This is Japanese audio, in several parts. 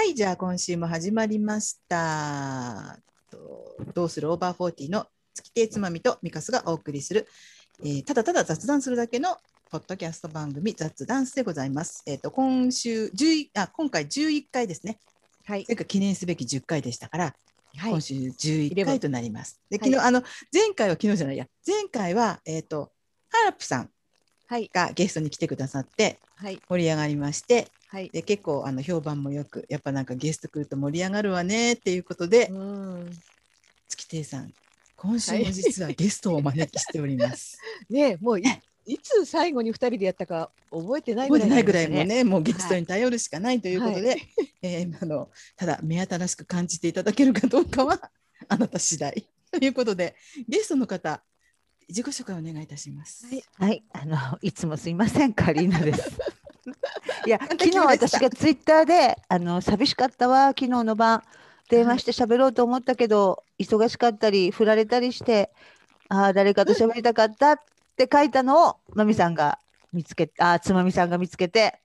はい、じゃあ今週も始まりました。とどうする Over Forty の月亭つまみとミカスがお送りする、えーただただ雑談するだけのポッドキャスト番組雑談スでございます。えっ、と今週11あ今回11回ですね。はい。前回記念すべき10回でしたから、はい今週11回となります。ではい昨日、あの前回は昨日じゃないや前回はえっ、とハラップさんはい。がゲストに来てくださってはい。盛り上がりまして。はい。で結構あの評判もよくやっぱなんかゲスト来ると盛り上がるわねっていうことで、うん。月亭さん今週も実はゲストをお招きしております。ねえ、もういいつ最後に二人でやったか覚えてないぐ覚えてらいないぐらいもうね。ねもうゲストに頼るしかないということで、はえーあのただ目新しく感じていただけるかどうかは あなた次第ということでゲストの方自己紹介お願いいたします。はい。はい、あのいつもすいません、カリーナです。いや、昨日私がツイッターで、あの寂しかったわ、昨日の晩。電話して喋ろうと思ったけど、忙しかったり、振られたりして。ああ、誰かと喋りたかったって書いたのを、まみさんが見つけあ、つまみさんが見つけて。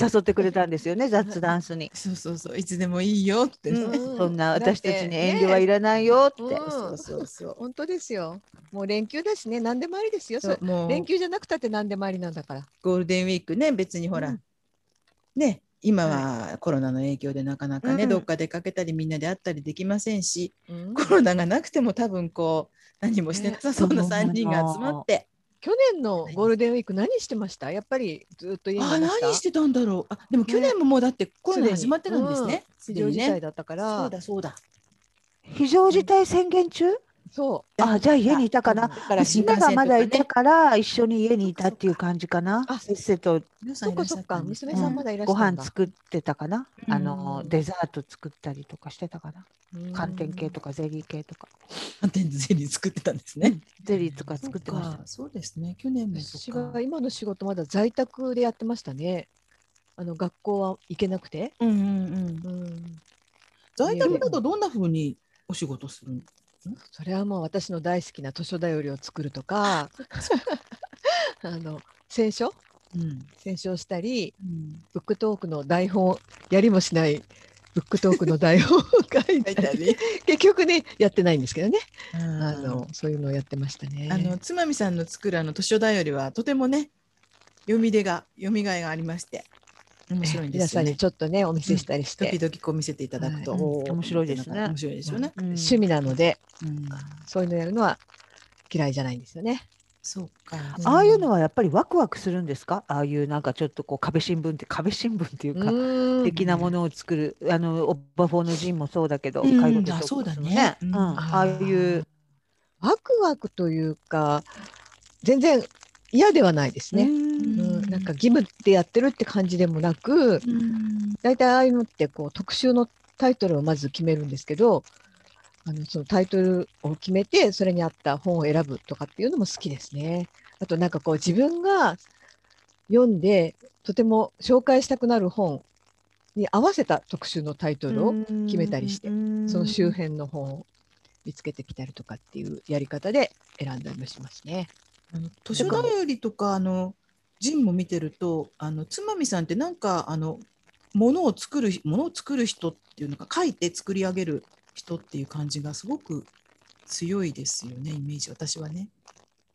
誘ってくれたんですよね、雑ダンスに。そうそうそういつでもいいよってね。うんそんな私たちにね遠慮はいらないよって。うんそうそうそう本当ですよ。もう連休だしね、何でもありですよ。そう連休じゃなくたって何でもありなんだから。ゴールデンウィークね別にほら、うんね今はコロナの影響でなかなかね、うんどっか出かけたりみんなで会ったりできませんし、うんコロナがなくても多分こう何もしてなさそうなね3人が集まって、去年のゴールデンウィーク何してました？やっぱりずっと家にいあました？何してたんだろう。あでも去年ももうだってコロナ始まってたんですね。す非常事でにね態だったかそらうだそうだ。非常事態宣言中？そうあ、じゃあ家にいたかな？だ。から新娘幹線とかねがまだいたから一緒に家にいたっていう感じかな？あせっせとそっかそったか娘さんまだいらっしゃごったんだ飯作ってたかな？あのうんデザート作ったりとかしてたかな？うん寒天系とかゼリー系とか寒天ゼリー作ってたんですね。ゼリーとか作ってましたそうですね去年もそ私が今の仕事まだ在宅でやってましたね。あの学校は行けなくて。うんうんうん。うん、在宅だとどんな風にお仕事するのそれはもう私の大好きな図書だよりを作るとか、あの選書？うん。選書をしたり、うん。ブックトークの台本やりもしないブックトークの台本を書いたり、結局ねやってないんですけどね。あのそういうのをやってましたね。あのつまみさんの作るあの図書だよりはとてもね読み出が読みがいがありまして面白いんで皆さんに。ちょっとねお見せしたりして、時々こう見せていただくと、面白いですね。面白いですよね。うん。趣味なのでうん。そういうのやるのは嫌いじゃないんですよね。そうか。うん。ああいうのはやっぱりワクワクするんですか？ああいうなんかちょっとこう壁新聞って壁新聞っていうか、うん。的なものを作るあのオッバフォーの陣もそうだけど、うん。介護あそうだね。ね、ううん。んああいうワクワクというか全然嫌ではないですね。うんうん、なんか義務でやってるって感じでもなくうん大体ああいうのってこう特集のタイトルをまず決めるんですけどあのそのタイトルを決めてそれに合った本を選ぶとかっていうのも好きですね。あとなんかこう自分が読んでとても紹介したくなる本に合わせた特集のタイトルを決めたりしてうんその周辺の本を見つけてきたりとかっていうやり方で選んだりもしますね。あの図書だよりとかあのジンも見てるとあのつまみさんってなんかあのものを作るものを作る人っていうのか書いて作り上げる人っていう感じがすごく強いですよねイメージ私はね。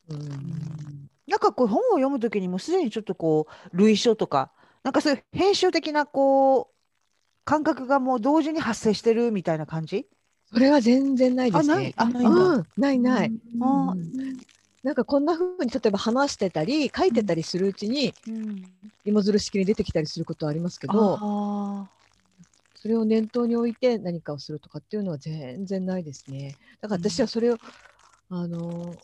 うん。なんかこう本を読むときにもうすでにちょっとこう類書とかなんかそういう編集的なこう感覚がもう同時に発生してるみたいな感じ？それは全然ないですね。あない。ないない。あなんかこんな風に例えば話してたり書いてたりするうちに芋づる式に出てきたりすることはありますけど、あそれを念頭に置いて何かをするとかっていうのは全然ないですね。だから私はそれを、あの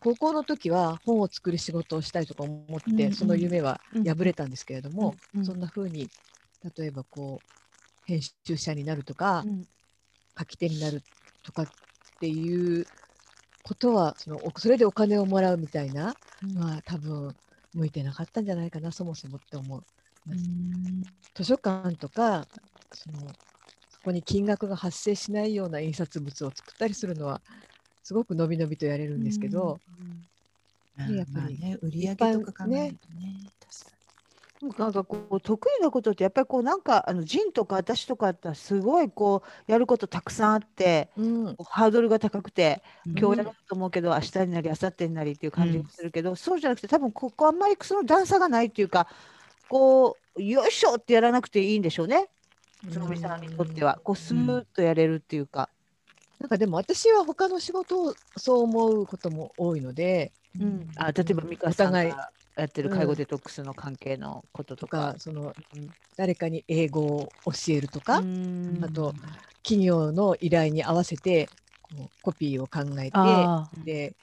高校の時は本を作る仕事をしたいとか思って、うんうん。その夢はうん破れたんですけれども、うんうんそんな風に例えばこう編集者になるとか、書き手になるとかっていうことはそのおそれでお金をもらうみたいなのは多分向いてなかったんじゃないかなそもそもって思う。図書館とかそのそこに金額が発生しないような印刷物を作ったりするのはすごくのびのびとやれるんですけど、あねやっぱりまあね売り上げとか考えるとね。確かなんかこう得意なことってやっぱりこうなんかあのジンとか私とかってすごいこうやることたくさんあってうん、ハードルが高くてうん。今日やろうと思うけど明日になり明後日になりっていう感じがするけど、そうじゃなくて多分ここあんまりその段差がないっていうかこうよいしょってやらなくていいんでしょうね。つのみさんにとっては。こうスーッとやれるっていうか。なんかでも私は他の仕事をそう思うことも多いのでうん、あ例えばうん美香さんがやってる介護デトックスの関係のことととかか。そのうん。誰かに英語を教えるとか、うん。あと企業の依頼に合わせてこうコピーを考えてあで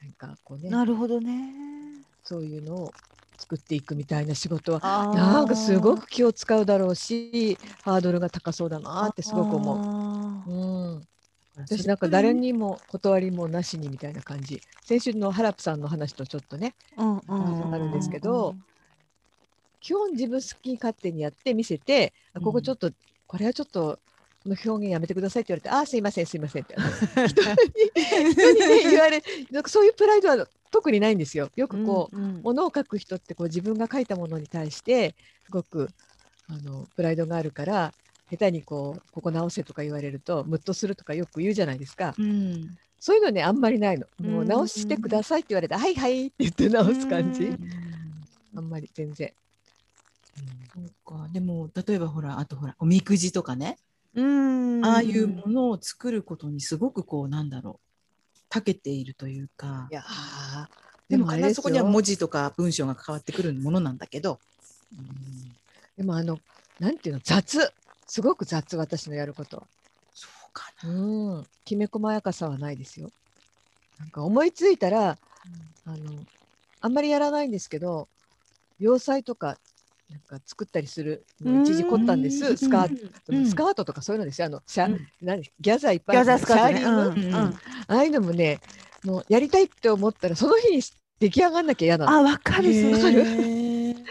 なんかこうねーなるほどね。そういうのを作っていくみたいな仕事はなんかすごく気を使うだろうしハードルが高そうだなってすごく思う。思うん、私。なんか誰にも断りもなしにみたいな感じ。先週のハラプさんの話とちょっとねうんうんうんあるんですけど基本自分好き勝手にやって見せて、あここちょっと、これはちょっとこの表現やめてくださいって言われて、あーすいませんすいませんって。人に人に、ね、言われなんかそういうプライドは特にないんですよ。よくこう、うんうん。物を書く人ってこう自分が書いたものに対してすごくあのプライドがあるから下手にこうここ直せとか言われるとムッとするとかよく言うじゃないですか。うん。そういうのねあんまりないの。もううん直してくださいって言われて、はいはいって言って直す感じ。うん。あんまり全然。そうか。でも例えばほらあとほらおみくじとかね、うん。ああいうものを作ることにすごくこうなんだろう。長けているというか。いやー。でもあれずそこには文字とか文章が変わってくるものなんだけど、でもあのなんていうの雑すごく雑私のやること。は。そうかな。うん。きめ細やかさはないですよ。なんか思いついたらあのあんまりやらないんですけど洋裁とかなんか作ったりするの一時凝ったんです。うん。スカート、うん。スカートとかそういうのですよ。あのシャ、うん。何？ギャザーいっぱいギャザースカートね。ーうん。うん。うん。ああいうのもねもうやりたいって思ったらその日に出来上がんなきゃ嫌なの。あわかる。へわかるー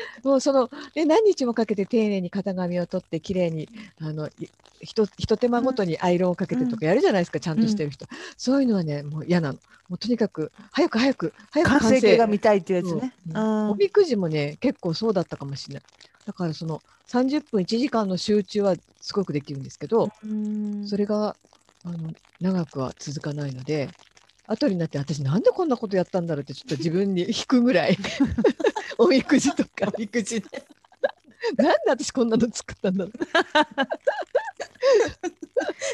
もうそので何日もかけて丁寧に型紙を取ってきれいにあのいひとひと手間ごとにアイロンをかけてとかやるじゃないですか、ちゃんとしてる人、そういうのはねもう嫌なの。もうとにかく早く早く早く完成。形が見たいっていうやつね。そう。うん。おみくじもね結構そうだったかもしれない。だからその30分1時間の集中はすごくできるんですけど、うん。それがあの長くは続かないので後になって私なんでこんなことやったんだろうってちょっと自分に引くぐらい。おみくじとか。おみくじね。なんで私こんなの作ったんだろう。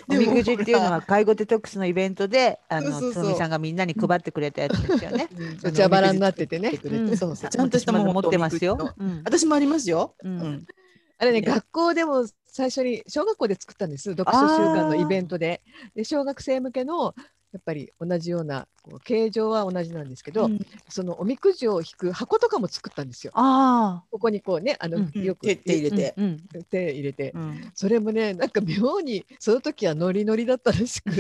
おみくじっていうのは介護デトックスのイベントであのそうそさんがみんなに配ってくれたやつですよね。そう蛇腹になっててねちゃんとしたもの持ってますよ。私もありますよ。ううん。ん。あれね学校でも最初に小学校で作ったんです。読書週間のイベントで。で小学生向けのやっぱり同じようなこう形状は同じなんですけど、うんそのおみくじを引く箱とかも作ったんですよ。あここにこうねあの、うんよく手手入れて。あ、うん、手入れて、うんそれもねなんか妙にその時はノリノリだったらしく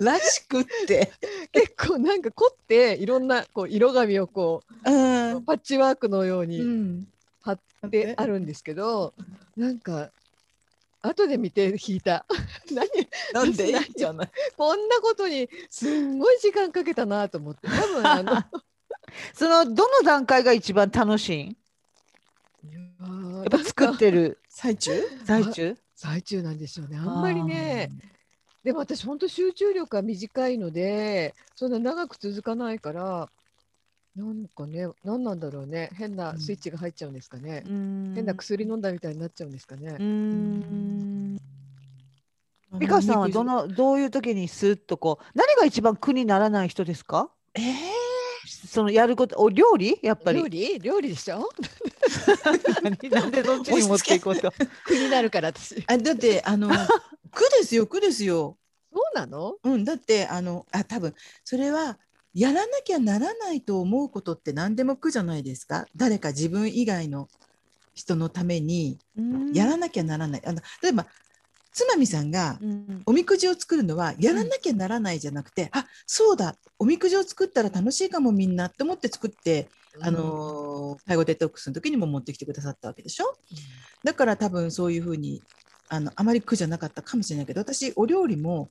らしくって。結構なんか凝っていろんなこう色紙をこう。うんパッチワークのようにうん。貼ってあるんですけど、なんか後で見て引いた。何なんで？こんなことにすんごい時間かけたなと思って。多分あの そのどの段階が一番楽しいやっぱ作ってる。最中？最中？最中なんでしょうね。あんまりね。でも私本当集中力が短いのでそんな長く続かないからなんかね何なんだろうね。変なスイッチが入っちゃうんですかね、変変な薬飲んだみたいになっちゃうんですかね。う、ん。あ美香さんはどのどういう時にスーッとこう何が一番苦にならない人ですか？えー。そのやることお料理？やっぱり。料理？料理でしょ？なんでそっちに持っていこうと。苦になるから私。あだってあの 苦ですよ苦ですよ。そうなの？うんだってあのあ多分それはやらなきゃならないと思うことって何でも苦じゃないですか？誰か自分以外の人のためにやらなきゃならない。あの例えばつまみさんがうん。おみくじを作るのはやらなきゃならないじゃなくて、あそうだおみくじを作ったら楽しいかもみんなって思って作って、あのー介護デトックスの時にも持ってきてくださったわけでしょ？だから多分そういうふうにあのあまり苦じゃなかったかもしれないけど私お料理も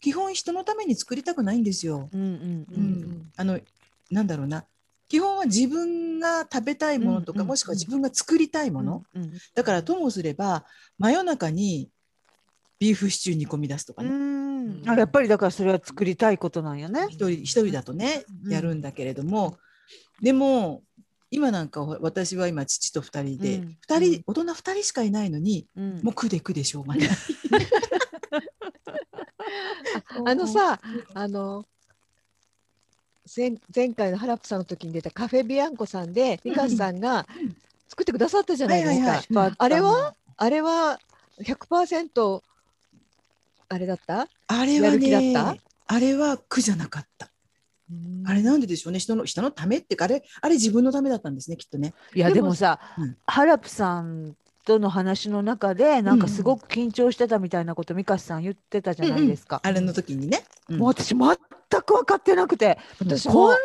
基本人のために作りたくないんですよ。うんうんうん。うんあのなんだろうな。基本は自分が食べたいものとか、もしくは自分が作りたいもの、うんだからともすれば真夜中にビーフシチュー煮込み出すとかうね、やっぱりだからそれは作りたいことなんよね。一人一人だとね、うんやるんだけれども。でも今なんか私は今父と2人で、うん。二人大人2人しかいないのにうん。もう苦で苦でしょうがない。あのさ、あの前前回のハラップさんの時に出たカフェビアンコさんでミカさんがうん。作ってくださったじゃないですか。はいはいはい。あれはあれは100%あれだった？あれはやる気だっねた？あれは苦じゃなかった。あれなんででしょうね。人の人のためってかあれあれ自分のためだったんですねきっとね。いやでもでもさ、うん。ハラプさんとの話の中でなんかすごく緊張してたみたいなことミカスさん言ってたじゃないですか。あれの時にね。うん。もう私全く分かってなくて、私こんなにも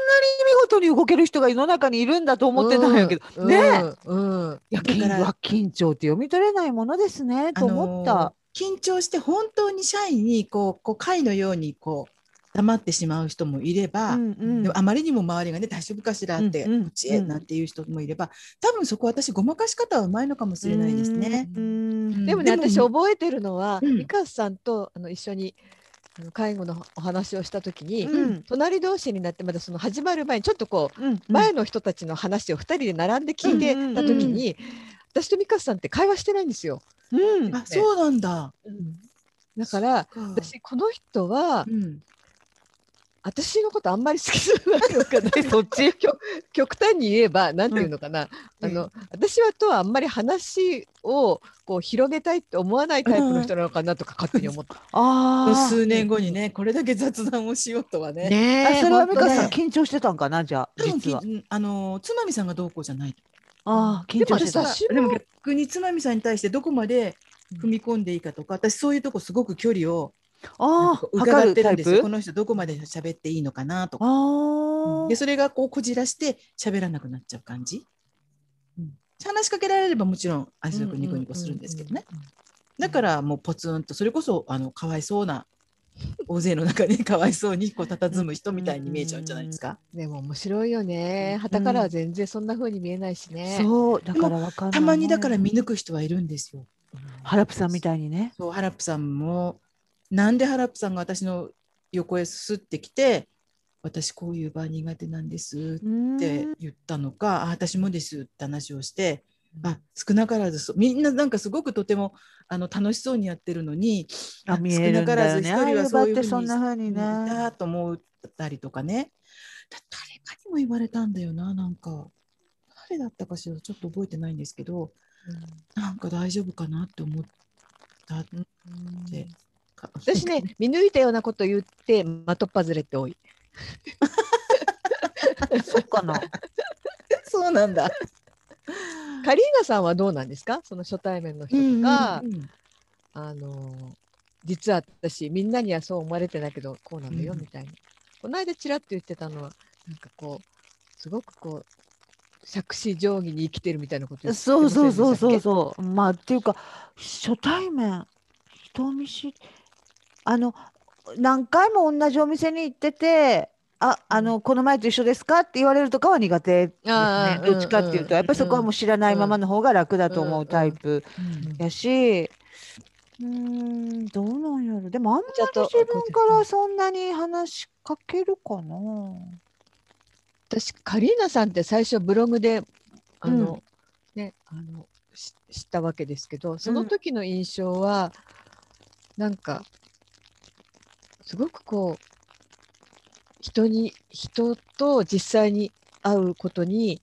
見事に動ける人が世の中にいるんだと思ってたんやけど、うん。ね。え、うん。うん。いや緊張って読み取れないものですねと思った。あのー緊張して本当に社員にこうこう貝のようにこう黙ってしまう人もいれば、うんうん。でもあまりにも周りがね大丈夫かしらって、うんうん。うちへなんていう人もいれば多分そこ私ごまかし方はうまいのかもしれないですね。うんうん。でもね私覚えてるのは、うん。ミカさんとあの一緒に介護のお話をした時に、うん。隣同士になってまだその始まる前にちょっとこううん前の人たちの話を2人で並んで聞いてた時に、私とミカさんって会話してないんですよ。うん。あそうなんだ。だから私この人はうん私のことあんまり好きじゃないのかな そっち？極極端に言えばなんていうのかな、うんあの私はとはあんまり話をこう広げたいって思わないタイプの人なのかなとか勝手に思った。あー数年後にねこれだけ雑談をしようとはね。ねあそれはミカさん本当緊張してたんかなじゃあ実は。きあのつまみさんがどうこうじゃない。ああ緊張してた。私でも逆につまみさんに対してどこまで踏み込んでいいかとか、私そういうとこすごく距離をああか伺測ってるんですよ。こ。の人どこまで喋っていいのかなとか。ああでそれがこうこじらして喋らなくなっちゃう感じ。話しかけられればもちろん味よくニコニコするんですけどね。だからもうポツンとそれこそあのかわいそうな大勢の中に かわいそうにこう佇む人みたいに見えちゃうんじゃないですか？でも面白いよね。旗からは全然そんな風に見えないしね。そうだからわかんない。たまにだから見抜く人はいるんですよ。ハラプさんみたいにね。そうハラップさんもなんでハラップさんが私の横へすってきて私こういう場苦手なんですって言ったのか、あ私もですって話をして、あ少なからずみんななんかすごくとてもあの楽しそうにやってるのにあ見えるんだよね。少なからず一人はそういうふうにいう場ってそんな風にね。いたと思ったりとかね。だ誰かにも言われたんだよななんか。誰だったかしらちょっと覚えてないんですけどなんか大丈夫かなって思ったって。か私ね、見抜いたようなこと言って的っ外れって多い。そうかな。そうなんだ。カリーナさんはどうなんですか？その初対面の人とか、うんうんうんあの実は私みんなにはそう思われてないけどこうなのようんみたいに、この間ちらっと言ってたのはなんかこうすごくこう杓子定規に生きてるみたいなことそうそうそうそううそう。まあっていうか初対面人見知りあの何回も同じお店に行ってて。あ、あのこの前と一緒ですかって言われるとかは苦手です。ねどっちかっていうと、うんやっぱりそこはもう知らないままの方が楽だと思うタイプうんやし、うーん、どうなんやろ。でもあんまり自分からそんなに話しかけるかな。私カリーナさんって最初ブログであの、ねあのし知ったわけですけどその時の印象は、なんかすごくこう人に人と実際に会うことに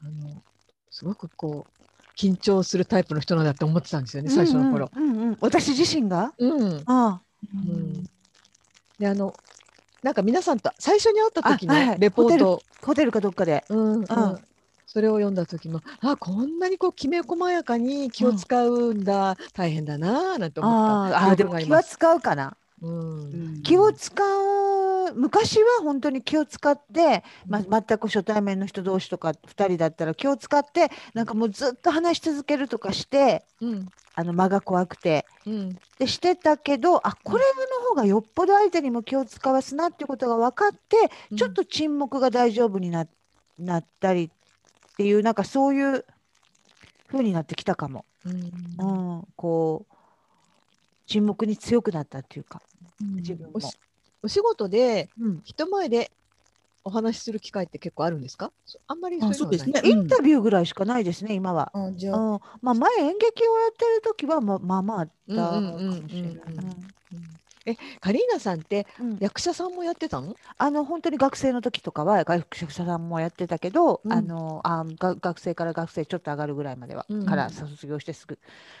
あのすごくこう緊張するタイプの人なんだって思ってたんですよね最初の頃。うんうん。うんうん私自身が？うん。あうん。であのなんか皆さんと最初に会った時のあはいはい。レポート、あ、ホテルかどっかで。うんうん。ん。それを読んだ時もあこんなにこうきめ細やかに気を使うんだ、大変だなあなんて思った。あーあ、でも気は。使うかな。うん。気を使う昔は本当に気を使って、ま、全く初対面の人同士とか2人だったら気を使ってなんかもうずっと話し続けるとかしてうん。あの間が怖くて。うん。でしてたけどあこれの方がよっぽど相手にも気を使わすなっていうことが分かってちょっと沈黙が大丈夫になっなったりっていうなんかそういう風になってきたかも。うん。うん、こう沈黙に強くなったっていうか。自分も。お。仕事でうん。人前でお話しする機会って結構あるんですか？そあんまりそうですね。インタビューぐらいしかないですね、今は。あじゃあ、うん、まあ前演劇をやってる時はままあまああったかもしれない。えカリーナさんってうん。役者さんもやってたのあの本当に学生の時とかは学者さんもやってたけど、うん。あのあが学生から学生ちょっと上がるぐらいまでは、うん。から卒業してすぐ、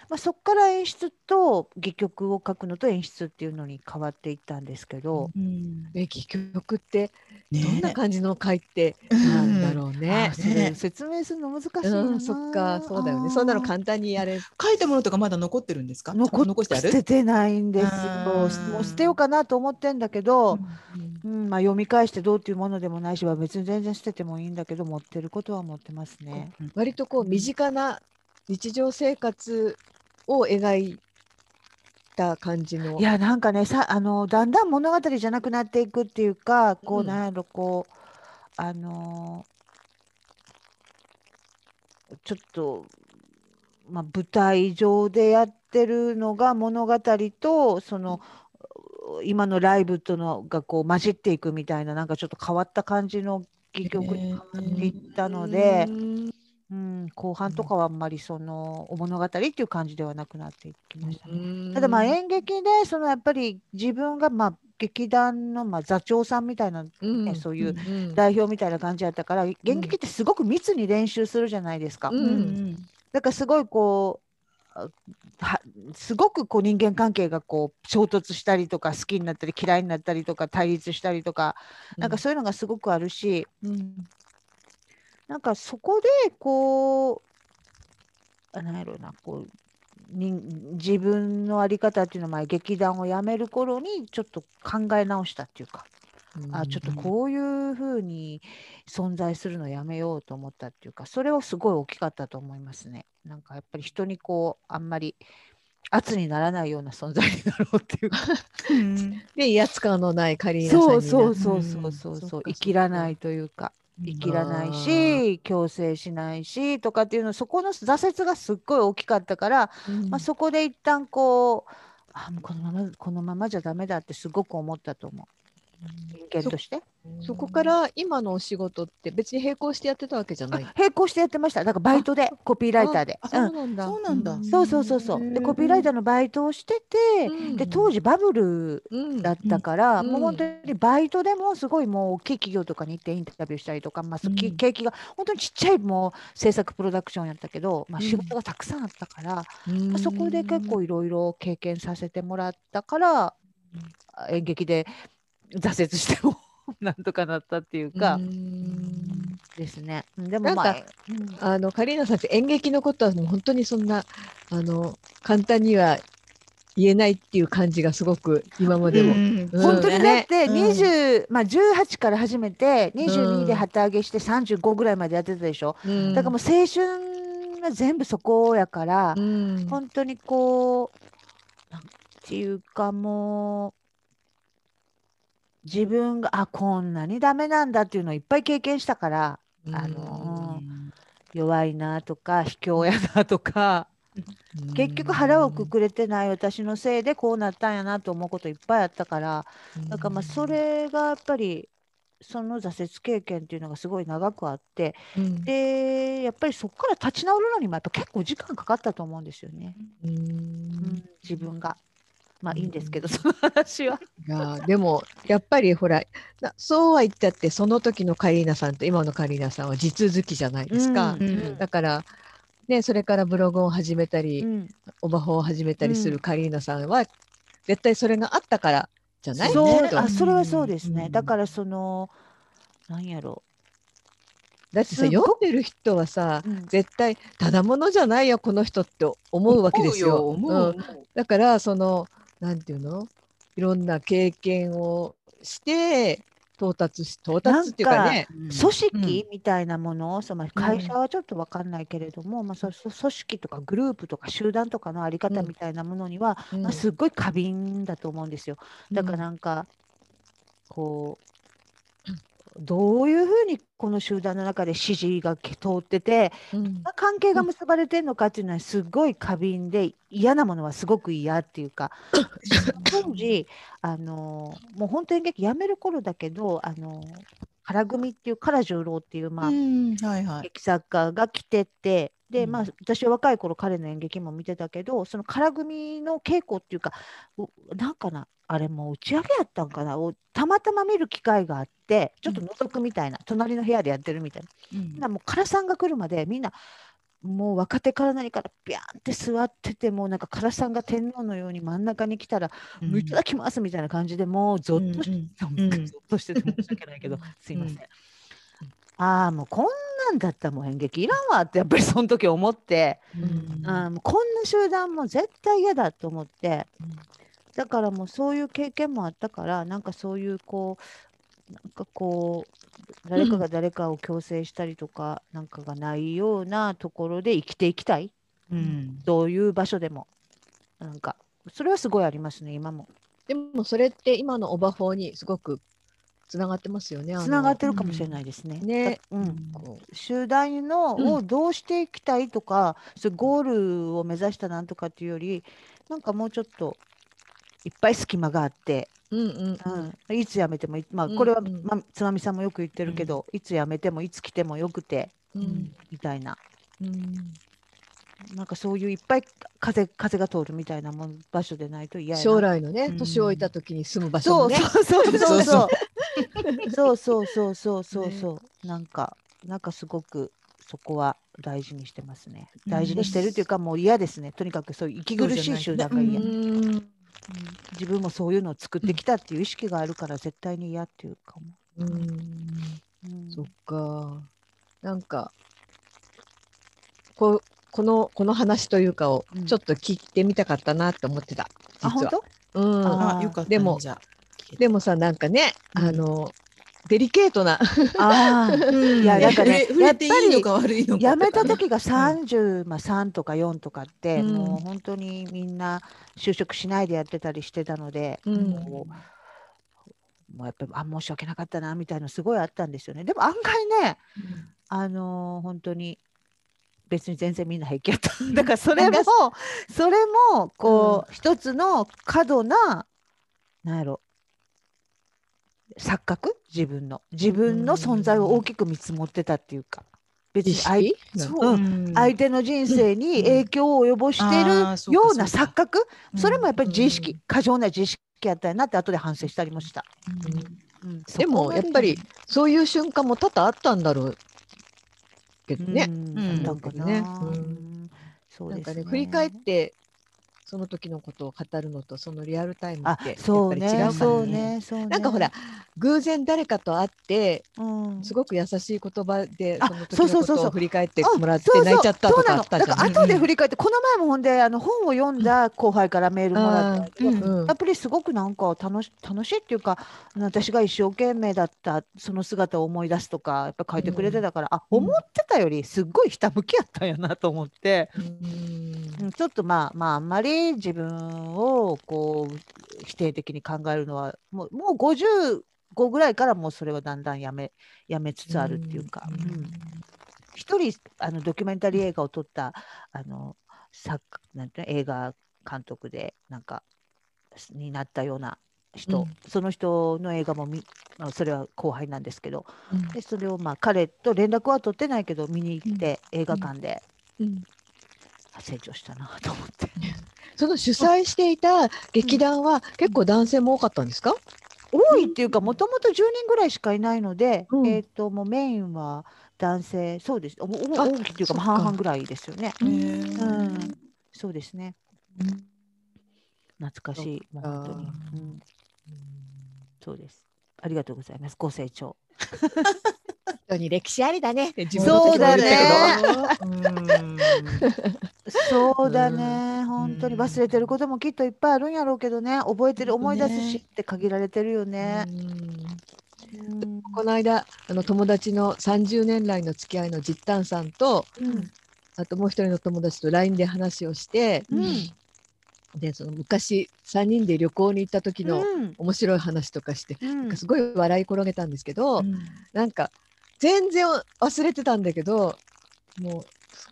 まあ、そこから演出と戯曲を書くのと演出っていうのに変わっていったんですけど、うん。え戯曲ってね。どんな感じの回ってなんだろうね。あ。それね説明するの難しいよな、うん、そっか、そうだよね。そんなの簡単にやれ。書いたものとかまだ残ってるんですか？残残してある捨ててないんですよ。うんもう捨てようかなと思ってんだけど、うんうんまあ、読み返してどうっていうものでもないしは別に全然捨ててもいいんだけど持ってることは持ってますね。割とこう身近な日常生活を描いた感じの。いやなんかねさあのだんだん物語じゃなくなっていくっていうかこう、うんなんやろこうあのちょっと、まあ、舞台上でやってるのが物語とその今のライブとのがこう混じっていくみたいななんかちょっと変わった感じの戯曲に変わっていったので、うん。うん、後半とかはあんまりそのお物語っていう感じではなくなっていきましたね。うん。ただまあ演劇でそのやっぱり自分がまあ劇団のまあ座長さんみたいなうん。そういううん代表みたいな感じだったから演劇ってすごく密に練習するじゃないですか。うんうんだからすごいこうあはすごくこう人間関係がこう衝突したりとか好きになったり嫌いになったりとか対立したりとかなんかそういうのがすごくあるしうん。なんかそこでこうあなんやろうなこうに自分の在り方っていうのはまあ劇団を辞める頃にちょっと考え直したっていうか、あちょっとこういうふうに存在するのやめようと思ったっていうかそれはすごい大きかったと思いますね。なんかやっぱり人にこうあんまり圧にならないような存在になろうっていうか。うんで威圧感のないカリーナさんになそうそうそうそうそうそうそっか生きらないというか生きらないし強制しないしとかっていうのそこの挫折がすっごい大きかったから、うんまあ、そこで一旦こうあもうこのままこのままじゃダメだってすごく思ったと思う人間として？そこから今のお仕事って別に並行してやってたわけじゃない？並行してやってました。だからバイトでコピーライターで。あうんそうなんだ。そうなんだ。そうそうそうそう。でコピーライターのバイトをしてて、うん。で当時バブルうんだったから、うん。もう本当にバイトでもすごいもう大きい企業とかに行ってインタビューしたりとか、まあ、景気が本当にちっちゃいもう制作プロダクションやったけど、まあ、うん。仕事がたくさんあったから、うん。まあそこで結構いろいろ経験させてもらったから、演劇で挫折しても なんとかなったっていうか、うん。ですね。でなんかもまあ、うん。あのカリーナさんって演劇のことはもう本当にそんなあの簡単には言えないっていう感じがすごく今までも。うん。うん。本当にだねってうん。20、まあ、18から始めてう22んで旗揚げして35ぐらいまでやってたでしょ。うん。だからもう青春が全部そこやから、うん。本当にこうなんていうかもう自分があこんなにダメなんだっていうのをいっぱい経験したからあの弱いなとか卑怯やなとか、結局腹をくくれてない私のせいでこうなったんやなと思うこといっぱいあったからだからまあそれがやっぱりその挫折経験っていうのがすごい長くあってうん。でやっぱりそこから立ち直るのにもやっぱ結構時間かかったと思うんですよね、うん。うん自分が。まあいいんですけど、うん。その話は。いやでもやっぱりほらなそうは言ったってその時のカリーナさんと今のカリーナさんは地続きじゃないですか。うんうんだからねそれからブログを始めたり、うん。オバホを始めたりすうん。るカリーナさんは、絶対それがあったからじゃないそうあそれはそうですね、うん。だからそのなんやろ。だってさ読んでる人はさう、うん。絶対ただものじゃないよこの人って思うわけですよ。思うよ思ううん。だからそのなんていうの？いろんな経験をして到達し到達っていうかね。うん。組織みたいなもの？を、その会社はちょっと分かんないけれども、まあ、そそ組織とかグループとか集団とかのあり方うん。みたいなものには、うん。まあ、すっごい過敏だと思うんですよ。だからなんかこうどういうふうにこの集団の中で指示が通っててうん。関係が結ばれてるのかっていうのはすごい過敏で嫌なものはすごく嫌っていうか 当時あのもう本当演劇やめる頃だけどあの唐組っていう唐十郎っていうまあ、うん。はいはい。劇作家が来ててで、うん。まあ、私は若い頃彼の演劇も見てたけどその唐組の稽古っていうかうなんかなあれもう打ち上げやったんかなをたまたま見る機会があってちょっと覗くみたいな、隣の部屋でやってるみたいな。うんもう唐さんが来るまでみんなもう若手から何からビャーンって座っててもうなんか唐さんが天皇のように真ん中に来たら「もういただきます」みたいな感じでもうゾッとして、うん。ゾッとしてて申し訳ないけどすいません。ああもうこんなんだったらもう演劇いらんわってやっぱりその時思って、うん。あーもうこんな集団も絶対嫌だと思ってだからもうそういう経験もあったからなんかそういうこうなんかこう誰かが誰かを強制したりとか、なんかがないようなところで生きていきたい。うん。どういう場所でも。なんかそれはすごいありますね今も。でもそれって今のオバフォーにすごくつながってますよね。つながってるかもしれないですね。ね。だうん。こ集団のうんをどうしていきたいとか、そういうゴールを目指したなんとかっていうよりなんかもうちょっといっぱい隙間があって、ううんうん。うん、いつ辞めてもいまあうんこれは、うんまあ、つまみさんもよく言ってるけど、いつ辞めてもいつ来てもよくてうん。みたいな。うん。なんかそういういっぱい風風が通るみたいなもん場所でないと嫌将来のねうん。年老いた時に住む場所ね。そうそうそうそう そうそうそうそうそう。そうそうなんかなんかすごくそこは大事にしてますね。うん。大事にしてるっていうかもう嫌ですね。とにかくそういう息苦しい集団がう嫌、ううん。ん自分もそういうのを作ってきたっていう意識があるから絶対に嫌っていうかも、うん。うん。そっか。なんかこうこのこの話というかをうん。ちょっと聞いてみたかったなって思ってた。あ本実は。当？うん。ああよかったねでもでもさなんかね、うん。あのデリケートな。ああいやなんかね触れ触れていいのか悪いのか辞めた時が30、まあ、3とか4とかって、うん。もう本当にみんな就職しないでやってたりしてたので、うん。もうもうやっぱりあ申し訳なかったなみたいなのすごいあったんですよね。でも案外ねあのー本当に別に全然みんな平気やった。だからそれもそれもこう、一つの過度ななんやろ錯覚？自分の。自分の存在を大きく見積もってたっていうか。別に意相識そう。うん。相手の人生に影響を及ぼしているような錯覚？それもやっぱり自意識、うん。過剰な自意識やったなって後で反省したりもした。うん。うん。でもやっぱりそういう瞬間も多々あったんだろうけどね。うん。うん。かな、ね。ううん。んそうなんですね振り返ってその時のことを語るのとそのリアルタイムあってやっそうぱり違うからね。そうね。ねそうね。なんかほら偶然誰かと会ってうん。すごく優しい言葉であその時のことを振り返ってあもらって泣いちゃったとかあったじゃん。後で振り返って、この前もほんであの本を読んだ後輩からメールもらったうんうん。やっぱりすごくなんか楽し楽しいっていうか私が一生懸命だったその姿を思い出すとかやっぱ書いてくれてたから、あうん。思ってたよりすっごいひたむきやったんやなと思って、うん。うんちょっとまあまああんまり自分をこう否定的に考えるのはもうもう55ぐらいからもうそれはだんだんやめやめつつあるっていうか。うん人あのドキュメンタリー映画を撮ったあの作なんて映画監督でなんかになったような人、うん。その人の映画も見、まあ、それは後輩なんですけど。うん。でそれをまあ彼と連絡は取ってないけど見に行って、映画館で、うん。あ成長したなと思って その主催していた劇団は結構男性も多かったんですか？多いっていうかもともと10人ぐらいしかいないので、うんえっ、ともうメインは男性そうですおおあ大きいっていうか半々ぐらいですよね。へうーん、そうですね懐かしい、本当に、うん。そうです。ありがとうございます。ご清聴。人に歴史ありだね。そうだね。うん。そうだね、本当に忘れてることもきっといっぱいあるんやろうけどね、覚えてる、思い出すしって限られてるよね。うん。この間あの友達の30年来の付き合いの実丹さんとうん。あともう一人の友達と LINE で話をしてうん。でその昔3人で旅行に行った時のうん。面白い話とかして、うん。なんかすごい笑い転げたんですけど、なんか全然忘れてたんだけどもう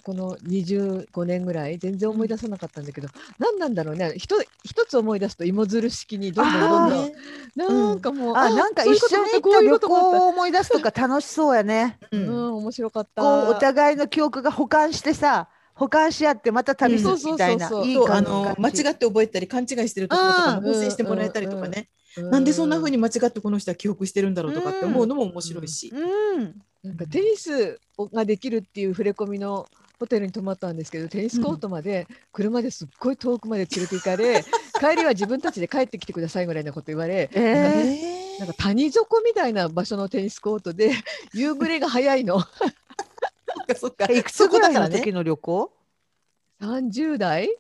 この25年ぐらい全然思い出さなかったんだけど、何なんだろうね。一一つ思い出すと芋づる式にどんどんどんどんね。なんかもう、あなんか一緒に行った旅行を思い出すとか楽しそうやね。うたうん。ん面白かった。こうお互いの記憶が保管してさ保管し合ってまた旅するみたいな、うん。そうそうそうそう。あの間違って覚えたり勘違いしてるところとかもうん補正してもらえたりとかね、うなんでそんな風に間違ってこの人は記憶してるんだろうとかって思うのも面白いし、うん。なんかテニスができるっていう触れ込みのホテルに泊まったんですけどテニスコートまで車ですっごい遠くまで連れて行かれ、帰りは自分たちで帰ってきてくださいぐらいなこと言われ、えーえなんか谷底みたいな場所のテニスコートで 夕暮れが早いの。そっかそっか。えいくつぐらいの時の旅行？30代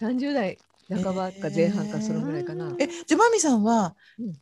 ？30代半ばか前半かそのぐらいかな、えじゃあマミさんは、うん。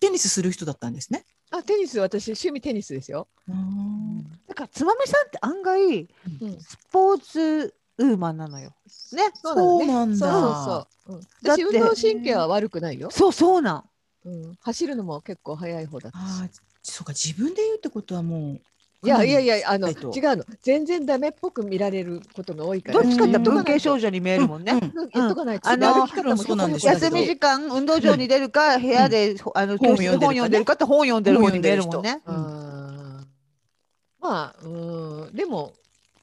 テニスする人だったんですね？あテニス私趣味テニスですよ、なんかつまみさんって案外うん、スポーツウーマンなのよ。ねそうなのね。そうなんだ。そうそうそう、うん、だって私運動神経は悪くないよ、そうそうなん。うん、走るのも結構速い方だったし。ああそうか自分で言うってことはもういやいやいやあのえっと違うの。全然ダメっぽく見られることが多いから。どっちかっていうと文系女少女に見えるもんね。うん言っとかないと、あの歩き方もそうなん。ですよ休み時間運動場に出るか部屋で、あの教室で本読ん。でるかって本読ん。でる方に見えるもん。ね。まあうん。でも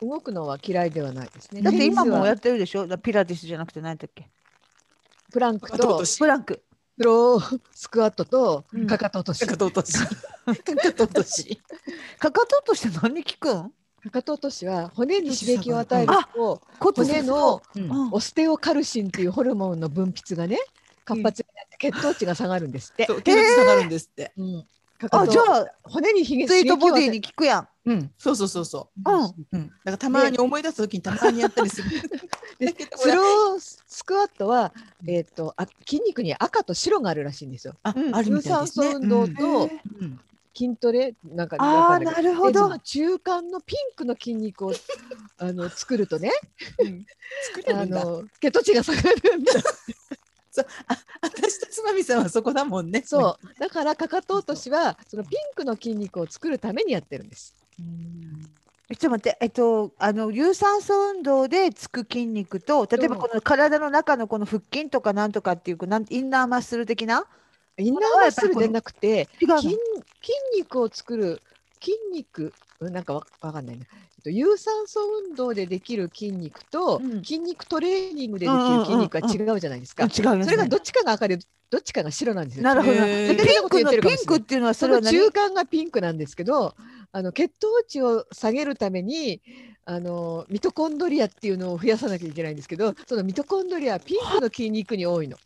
動くのは嫌いではないですねだって今もややってるでしょ。だピラティスじゃなくて何だっけ。プランクとプランク。スロースクワットとうん。かかと落とし、かかと落とし。かかと落とし。かかととして何聞くん？かかと落としは骨に刺激を与えると骨骨のうんうん。オステオカルシンっていうホルモンの分泌がね活発になって血糖値が下がるんですって。血圧下がるんですって、うん。かかとあじゃあ骨に刺激スイートボディに効くやん。うん、そうそうそうそう。ん。う、うん、だからたまに思い出す時にたまにやったりする。でだけどスロースクワットは、えー、とあ筋肉に赤と白があるらしいんですよ。あ、うん。あるみたいですね。有酸素運動とうん。うん筋トレなんかあなるほど。中間のピンクの筋肉をあの作るとね。作れあるんだ。の血糖値が下がるんださんはそこだもんね。そう。だからかかと落としはそのピンクの筋肉を作るためにやってるんです。えちょっと待って、えっと、あの有酸素運動でつく筋肉と、例えばうん。この体の中のこの腹筋とかなんとかっていう、こうなんインナーマッスル的な？インナーマッスルでなくて筋筋肉を作る筋肉？うんなんかわわかんないな、えっと、有酸素運動でできる筋肉と、うん筋肉トレーニングでできる筋肉は違うじゃないですか、うん違うよねそれがどっちかが赤でどっちかが白なんですよ。なるほど。ピンクのピンクっていうのはそそのれは何中間がピンクなんですけどあの血糖値を下げるためにあのミトコンドリアっていうのを増やさなきゃいけないんですけどそのミトコンドリアはピンクの筋肉に多いの。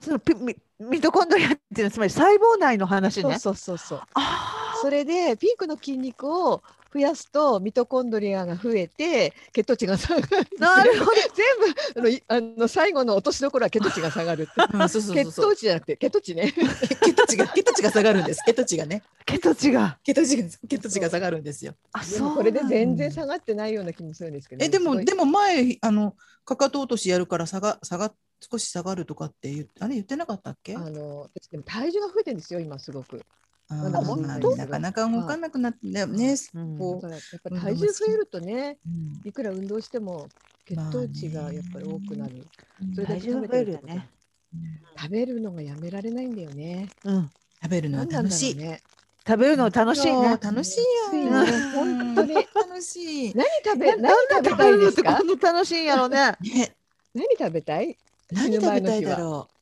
そのピミミトコンドリアっていうのはつまり細胞内の話ね。そうそうそうそう。あそれでピンクの筋肉を増やすとミトコンドリアが増えて血糖値が下がる。ーなるほど。全部あのいあの最後の落としどころは血糖値が下がる 血糖値じゃなくて血糖値ね。血糖値が血糖値が下がるんです血糖値がね血糖値が。血糖値が血糖値が下がるんですよあ、でそうもこれで全然下がってないような気もするんですけど。えでもでも前あのかかと落としやるから下が下が少し下がるとかって言っあれ言ってなかったっけ？あの私でも体重が増えてるんですよ今すごく。なかなか動かなくなってねねうんこだからやっぱり体重増えるとねうんいくら運動しても血糖値がやっぱり多くなる。それだけ体重が増えるよね。食べるのがやめられないんだよね。うん。食べるのは楽しい。食べるの楽しいね。楽しいよ。本当に楽しい。何食べ何なん食べたいですか？楽しいんやろ。ね、何食べたい？何食べたいだろう。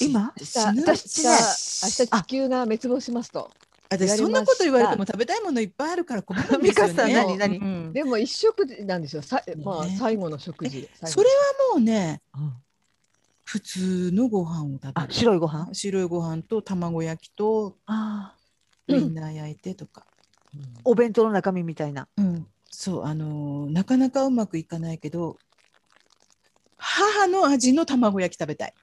今？明ね日明日地球が滅亡しますと。私そんなこと言われても食べたいものいっぱいあるから困るんですよね。でも一食なんですよ。さまあね最後の食事。それはもうねうん普通のご飯を食べあ、る。白いご飯？白いご飯と卵焼きとああ。ウインナー焼いてとか。お弁当の中身みたいな。うん、そうあのーなかなかうまくいかないけど母の味の卵焼き食べたい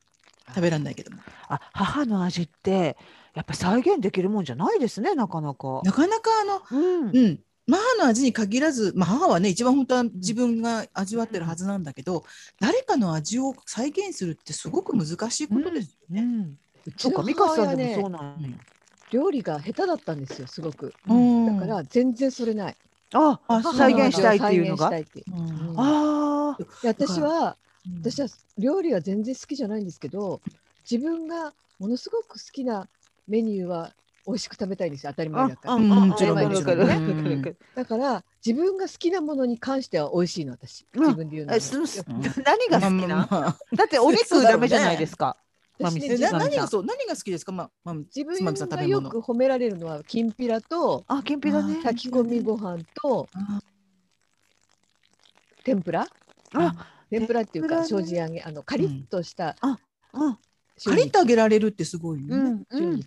食べらんないけどもあ、母の味ってやっぱ再現できるもんじゃないですね、なかなか。なかなかあのうん。うん母の味に限らず、まあ、母はね一番本当は自分が味わってるはずなんだけど、誰かの味を再現するってすごく難しいことですよね。うんうちそうか、の美香さんで母親ねもそうなんや。料理が下手だったんですよすごく。うんだから全然それない。あ、あ再現したいっていうのが？再現したいっていううんうんああ、で私はうん私は料理は全然好きじゃないんですけど自分がものすごく好きなメニューは美味しく食べたいんですよ当たり前だから。もちろんもちろん。わかるわかるだから自分が好きなものに関しては美味しいの私。うん。自分で言うのうん。何が好きな？だってお肉ダメじゃないですか。まみ私ね何がそう？何が好きですか、まあまあ、自分がよく褒められるのはきんぴらとあ、きんぴらね。炊き込みご飯とあ天ぷら。あ、天ぷらっていうか天ぷらね精進揚げあのカリッとしたうん、カリッと揚げられるってすごいよね。うん、うん。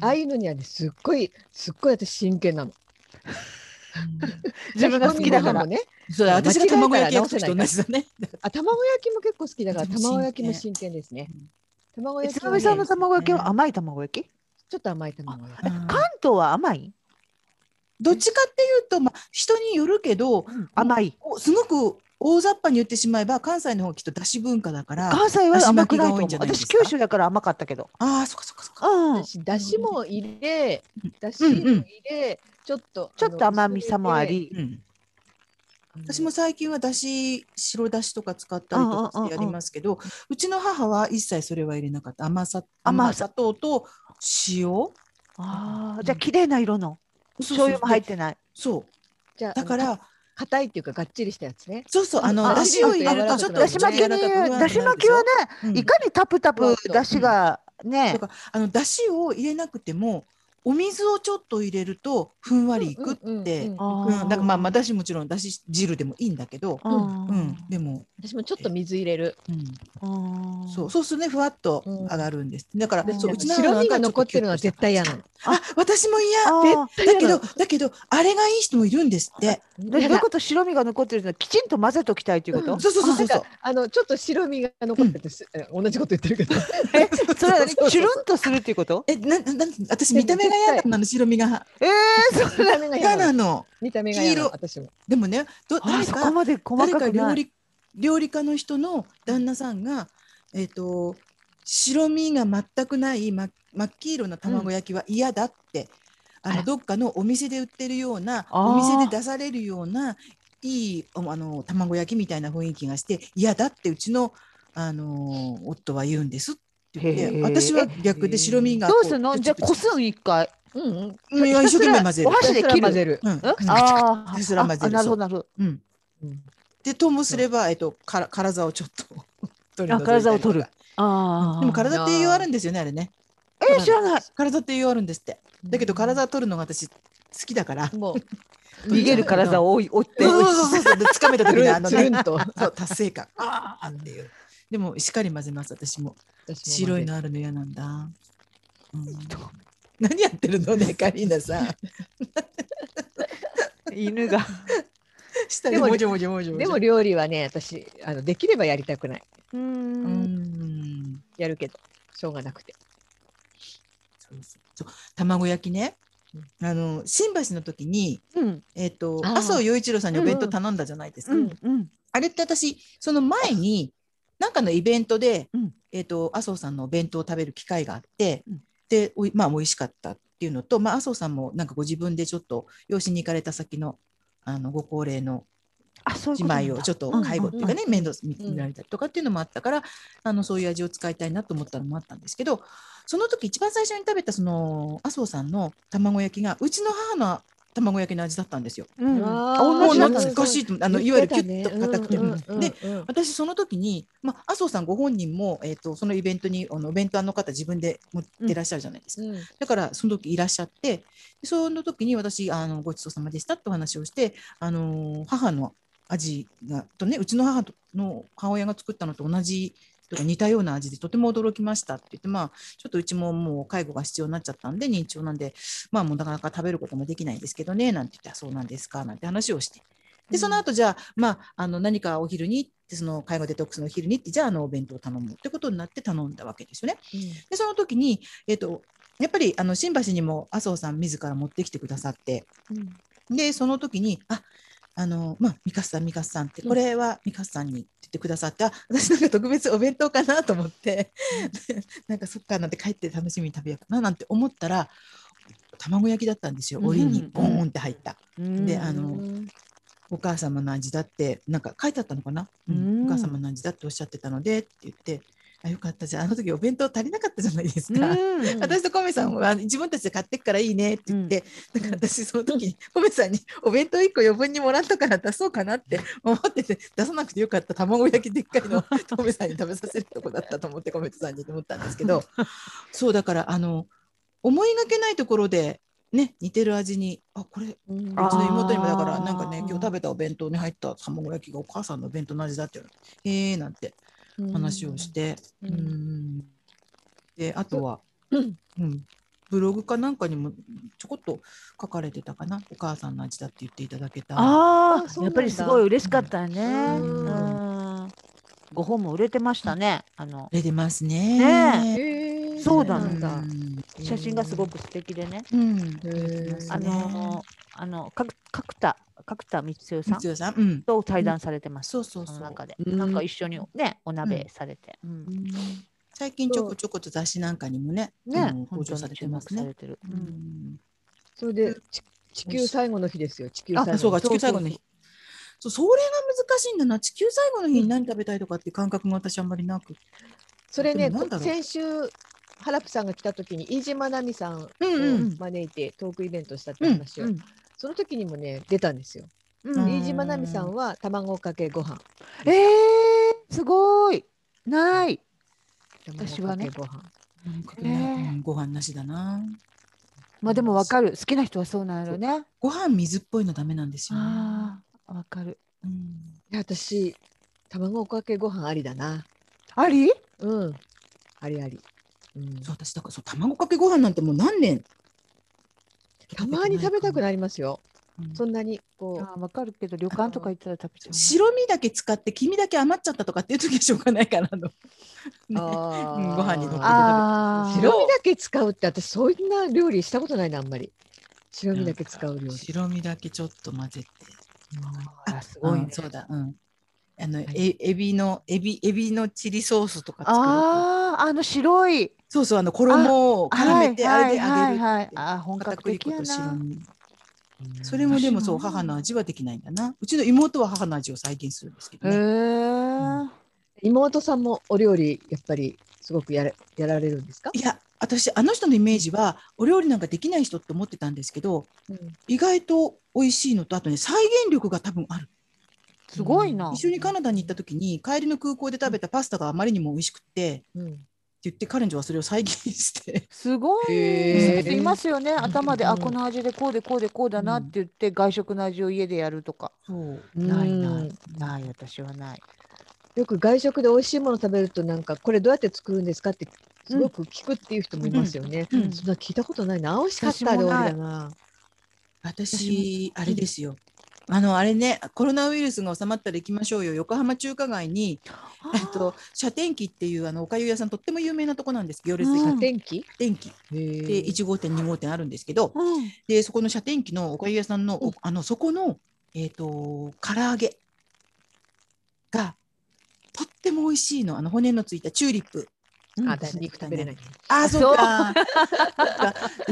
ああいうのにはねすっごいすっごい私真剣なの。自分が好きだから。ねそうだ私が卵焼き焼く時と同じだね。あ卵焼きも結構好きだから卵焼きも真剣ですね。卵え焼きつさんの卵焼きねは甘い卵焼き？ちょっと甘い卵焼き。うん関東は甘い？どっちかっていうと、まあ、人によるけど、甘い。おすごく大雑把に言ってしまえば関西の方がきっとだし文化だから関西は甘くないと思う。私九州だから甘かったけど。ああそっかそっかそっか。うん。私だしも入れうん、だしも入れ、ちょっとちょっと甘みさもあ。り。私も最近はだし白だしとか使ったりとかしてやりますけど、うちの母は一切それは入れなかった甘さ甘甘砂糖と塩？ああ、じゃあ綺麗な色の醤油も入ってない。そうじゃあだから硬いっていうかがっちりしたやつね。そうそうあのあだしを入れるあとちょっとだし巻きにだし巻きはね、ねいかにタプタプだしがね。あのだしを入れなくてもお水をちょっと入れるとふんわりいくって、うんだからまあまあだしもちろんだし汁でもいいんだけど、ううん。ん、でも、私もちょっと水入れる。うん、うん。そうそうするとねふわっとうん。上がるんです。だから、でそううちの白身が残ってるのは絶対嫌なの。あ私も嫌。だけどだけどあれがいい人もいるんですって。でどういうこと？白身が残ってるのはきちんと混ぜときたいということ、うん。そうそうそうそう。そう。あのちょっと白身が残ってて同じこと言ってるけど。えそれは何 そうそうそうチュルンとするっていうこと？えななな私見た目が嫌なの白身がえー、そ見た目が嫌嫌なの。なの。見た目が嫌なの黄私も。でもねどあ誰かそこまで細誰か料理料理家の人の旦那さんが、えっ、と白身が全くない真真っ黄色な卵焼きは嫌だって、ああらのどっかのお店で売ってるようなあーお店で出されるようないいあの卵焼きみたいな雰囲気がして嫌だってうちのあの夫は言うんですって言っへー。て私は逆で白身がどうするの？こじゃあこすん一回。うんうん。一生懸命混ぜる。お箸で切る混ぜる。うん。あー。ひたすら混ぜるあなるほどなるほうん。うん。でともすれば、えっとから体をちょっと取り除いたりとかあ体を取る。どああでも体って栄養あるんですよねあれね。えー、知らない。体って栄養あるんですって。だけど体を取るのが私好きだから。もう。逃げる体を追い追って。そうそうそうそう。で掴めた時にあのねつるんと。そう達成感。ああっていうでもしっかり混ぜます私も。白いのあるの嫌なんだ、うん、何やってるのねカリーナさん。犬が。下ででもでも料理はね私あのできればやりたくない。うん。ん。やるけどしょうがなくて。そう卵焼きね。あの新橋の時にうん。えっ、ー。麻生洋一郎さんにお弁当頼んだじゃないですか、うんうん。あれって私その前になんかのイベントで、うん。えっ、と麻生さんのお弁当を食べる機会があって、うん。でおいまあ美味しかったっていうのと、まあ、麻生さんもなんかご自分でちょっと養子に行かれた先のあのご高齢の姉妹をちょっとうん介護っていうかね、面倒見うん見られたりとかっていうのもあったから、あのそういう味を使いたいなと思ったのもあったんですけどその時一番最初に食べたその麻生さんの卵焼きがうちの母の卵焼きの味だったんですよ。うん。懐かしいあのいわゆるキュッと硬くて。で私その時に、まあ、麻生さんご本人も、えー、とそのイベントにあのお弁当の方自分で持ってらっしゃるじゃないですか、うん。だからその時いらっしゃってでその時に私あのごちそうさまでしたってお話をして、あのー母の味がとねうちの母の母親が作ったのと同じ似たような味でとても驚きましたって言ってまあちょっとうちももう介護が必要になっちゃったんで認知症なんでまあもうなかなか食べることもできないんですけどねなんて言ってあそうなんですかなんて話をして。でその後じゃあ,、まあ、あの何かお昼にってその介護デトックスのお昼にってじゃああのお弁当を頼むってことになって頼んだわけですよね。でその時に、えっとやっぱりあの新橋にも麻生さん自ら持ってきてくださってうん。でその時にああのまあミカスさんミカスさんってこれはミカスさんにって言ってくださって、あ私なんか特別お弁当かなと思って、なんかそっかなんて帰って楽しみに食べようかななんて思ったら卵焼きだったんですよ。うん。折りにゴーンって入った。うん。であのお母様の味だってなんか書いてあったのかな、うん。うん。お母様の味だっておっしゃってたのでって言ってあよかった。じゃああの時お弁当足りなかったじゃないですか。うん。私とコメさんは自分たちで買ってっからいいねって言って、だから私その時に コメさんにお弁当1個余分にもらったから出そうかなって 思ってて出さなくてよかった。卵焼きでっかいの をコメさんに食べさせるとこだったと思ってコメさんにと思ったんですけど。そうだからあの思いがけないところでね似てる味にあこれうん。うちの妹にもだからなんかね今日食べたお弁当に入った卵焼きがお母さんのお弁当の味だって言うのえーなんて話をして、ううんん。であとは、うん。うん、ブログかなんかにもちょこっと書かれてたかな？お母さんの味だって言っていただけた。ああ、やっぱりすごい嬉しかったよね。うん。うん。ご本も売れてましたね。あの。出てますね。ねそうだなんだ。写真がすごく素敵でね。うん、あのあの角角田角田光代さん？さん、うん、と対談されてます。そうそうそう。その中で、うん。なんか一緒にねお鍋されて、うん。最近ちょこちょこと雑誌なんかにもねね登場されてますね。されてる。ううん。んそれでち地球最後の日ですよ。地球最後の日。あそうか地球最後の日。そうそれが難しいんだな。地球最後の日に何食べたいとかっていう感覚が私あんまりなくそれね先週ハラプさんが来た時に飯島奈美さんをうんうん。招いてトークイベントしたって話を、うんその時にもね出たんですよ。飯島奈美さんは卵かけご飯。えー、すごいない。私はね卵かけご飯ご飯なしだなまあでもわかる好きな人はそうなるね。ご飯水っぽいのダメなんですよね。ああわかる。うん私卵かけご飯ありだな。あり？うん。ありあり。うん、そう私だからそう卵かけご飯なんてもう何年たまに食べたくい、なりますよ。うんそんなにこあーわかるけど旅館とか行ったら食べちゃうな。白身だけ使って黄身だけ余っちゃったとかっていう時はしょうがないかなと。う。ねご飯に乗っけて白身だけ使うって私そんな料理したことないなあんまり。白身だけ使う料理。白身だけちょっと混ぜて。あーすごいねうん。そうだ。うん。あの、はいえエビのエビエビのチリソースとか作ると。あああの白い。そうそうあの衣を絡めてあれで揚げるはい。あー本片格的やな。身。それもでもそう母の味はできないんだな。うちの妹は母の味を再現するんですけどへね。え。妹さんもお料理やっぱりすごくやれやられるんですか？いや私あの人のイメージはお料理なんかできない人って思ってたんですけどうん意外と美味しいのとあとね再現力が多分あるすごいな。一緒にカナダに行った時に帰りの空港で食べたパスタがあまりにも美味しくってってうん言って彼女はそれを再現してすごい。いますよね。頭で、うんあ、この味でこうでこうでこうだなって言って、外食の味を家でやるとか。そうないなうんい。ない、私はない。よく外食で美味しいもの食べるとなんかこれどうやって作るんですかってすごく聞くっていう人もいますよね。うんそんな聞いたことないな。美味しかったで終わりだな。私あれですよあのあれねコロナウイルスが収まったら行きましょうよ。横浜中華街にえっと射天機っていうあのおかゆ屋さんとっても有名なとこなんです。行列でうん。射天気？天気。で1号店2号店あるんですけどうん。でそこの射天機のおかゆ屋さんの、おうん。あのそこのえっ、と唐揚げがとっても美味しいの。あの骨のついたチューリップ。うん。あ、私肉食べれない。あーそそう。うか。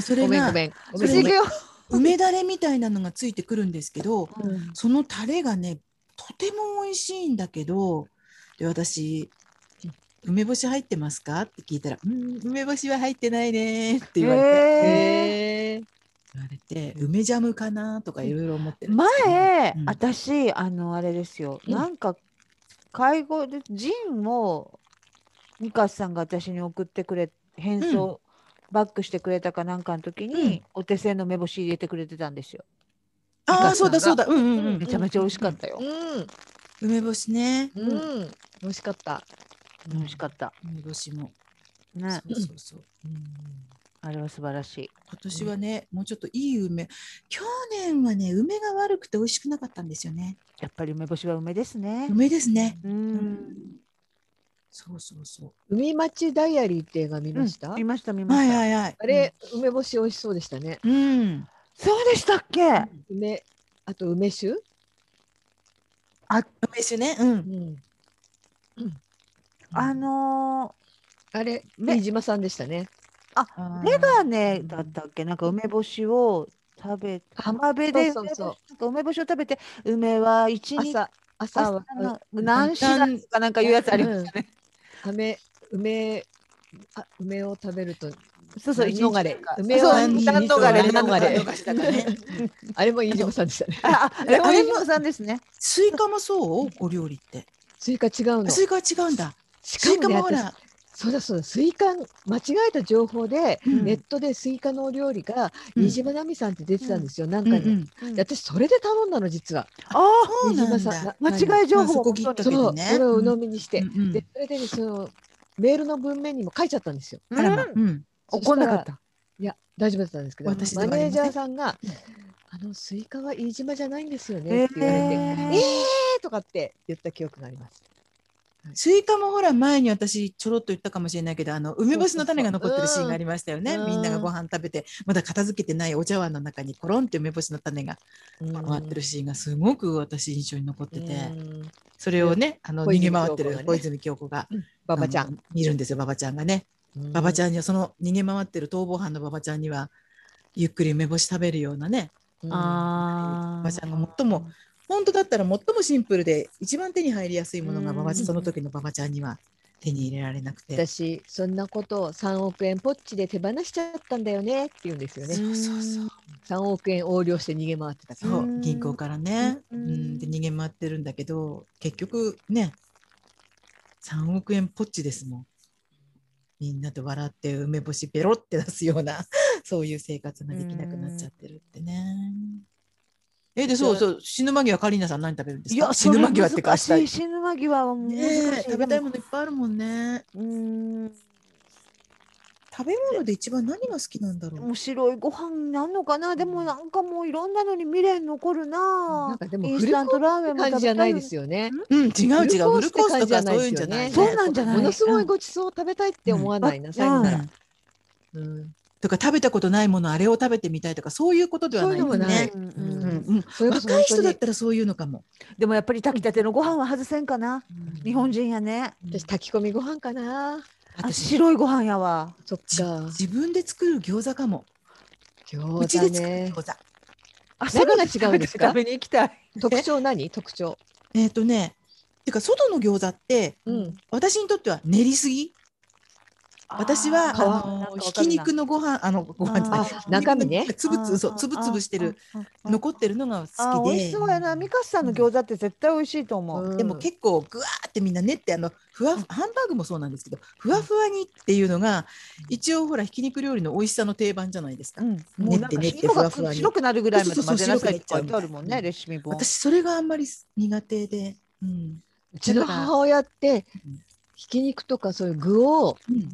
それがごめんごめん。ごそれねめん。ごめん不思議。よ。梅だれみたいなのがついてくるんですけどうん。そのタレがねとても美味しいんだけどで私梅干し入ってますか？って聞いたら、うん、梅干しは入ってないねって言われて、へへー。言われて梅ジャムかなとかいろいろ思って前、うん。私あのあれですよ、うん。なんか介護でジンをミカさんが私に送ってくれ変装、バックしてくれたかなんかの時に、うんお手製の梅干し入れてくれてたんですよ。ああそうだそうだうんうんうんめちゃめちゃ美味しかったよ。梅干しねうん。うん。美味しかった。美味しかった。梅干しも、ね、そうそうそうあれは素晴らしい。今年はね、もうちょっといい梅去年はね梅が悪くて美味しくなかったんですよねやっぱり梅干しは梅ですね。梅ですね、う。うんそうそうそう海町ダイアリーって映画見ました？見ました見ました。はいはいはいあれ、梅干し美味しそうでしたね。うんそうでしたっけ？梅あと梅酒、梅酒ね。うん。うん、あのあれね飯島さんでしたねー、メガネだったっけ、なんか梅干しを食べ、浜辺で梅干しそうそうそうなんか梅干しを食べて、梅は一日。朝朝は何品とかなんかいうやつありましたね。梅梅あ梅を食べるとそうそう、逃れ梅を逃れ、何逃れ。あれも飯島さんでしたねあ、ああれも飯島さんですね。スイカもそう？お料理って。スイカ違うのスイカは違うんだ。しスイカかもほら。そうだそうだ。スイカ間違えた情報で、うん。ネットでスイカのお料理がうん。飯島奈美さんって出てたんですよ、なんかに、ん。で私それで頼んだの実は。ああ、そうなん飯島さんだ。間違い情報まあそこきっかけでそう、ねそれを鵜呑みにして、でそれでねそのメールの文面にも書いちゃったんですよ。あらま。うん。うん。怒んなかった。いや大丈夫だったんですけどマネージャーさんがうん「あのスイカは飯島じゃないんですよね」って言われて「ええーー!」とかって言った記憶があります。スイカもほら前に私ちょろっと言ったかもしれないけどあの梅干しの種が残ってるシーンがありましたよね。うんみんながご飯食べてまだ片付けてないお茶碗の中にコロンって梅干しの種が回ってるシーンがすごく私印象に残ってて。うん。それをねあの逃げ回ってる小泉京子が馬場ちゃん。見るんですよ馬場ちゃんがね。馬場ちゃんにはその逃げ回ってる逃亡犯の馬場ちゃんにはゆっくり梅干し食べるようなねうんあ馬場ちゃんが最も本当だったら最もシンプルで一番手に入りやすいものがその時の馬場ちゃんには手に入れられなくて。私そんなことを3億円ポッチで手放しちゃったんだよねって言うんですよね。そうそうそう3億円横領して逃げ回ってたから。銀行からね、ううんん、で逃げ回ってるんだけど結局ね3億円ポッチですもんみんなと笑って梅干しペロって出すようなそういう生活ができなくなっちゃってるってね。えでそうそう死ぬ間際カリーナさん何食べるんですいや、か死ぬ間際ってか死ぬ間際は難しい。ねえ食べたいもものいっぱいあるもんね。うーん。食べ物で一番何が好きなんだろう？もう白いご飯なんのかな？でもなんかもういろんなのに未練残るななんかでもインスタントラーメンも感じじゃないでよすよね。うん違う違うフルコースとかそういうんじゃない、ね。そうなんじゃないものすごいごちそうを食べたいって思わないな、最後ならうん。うんとか食べたことないものあれを食べてみたいとかそういうことではないそういうのもないね。若い人だっ本たらそういうのかも。でもやっぱり炊きたてのご飯は外せんかな？日本人やね私炊き込みご飯かな。あ私白いご飯やわそっじか。自分で作る餃子かも。うち餃子で作るね。餃子。あ何が違うんですか？食べに行きたい特徴何？特徴。えっ、とね、てか外の餃子ってうん。私にとっては練りすぎ。私はあのひき肉のご飯あのご飯じゃない。中身ね。つぶつそうつぶつぶしてる残ってるのがあ好きで。美味しそうやな。ミカスさんの餃子って絶対美味しいと思う、うん。でも結構ぐわーってみんな練ってあのふわハンバーグもそうなんですけどふわふわにっていうのが一応ほらひき肉料理の美味しさの定番じゃないですか。うん、もうなんか練って練ってふわふわに白くなるぐらいまで混ぜなさいって書いてあるもんね、レシピ本。私それがあんまり苦手で、うん。うちの母親ってうん。ひき肉とかそういう具をうん、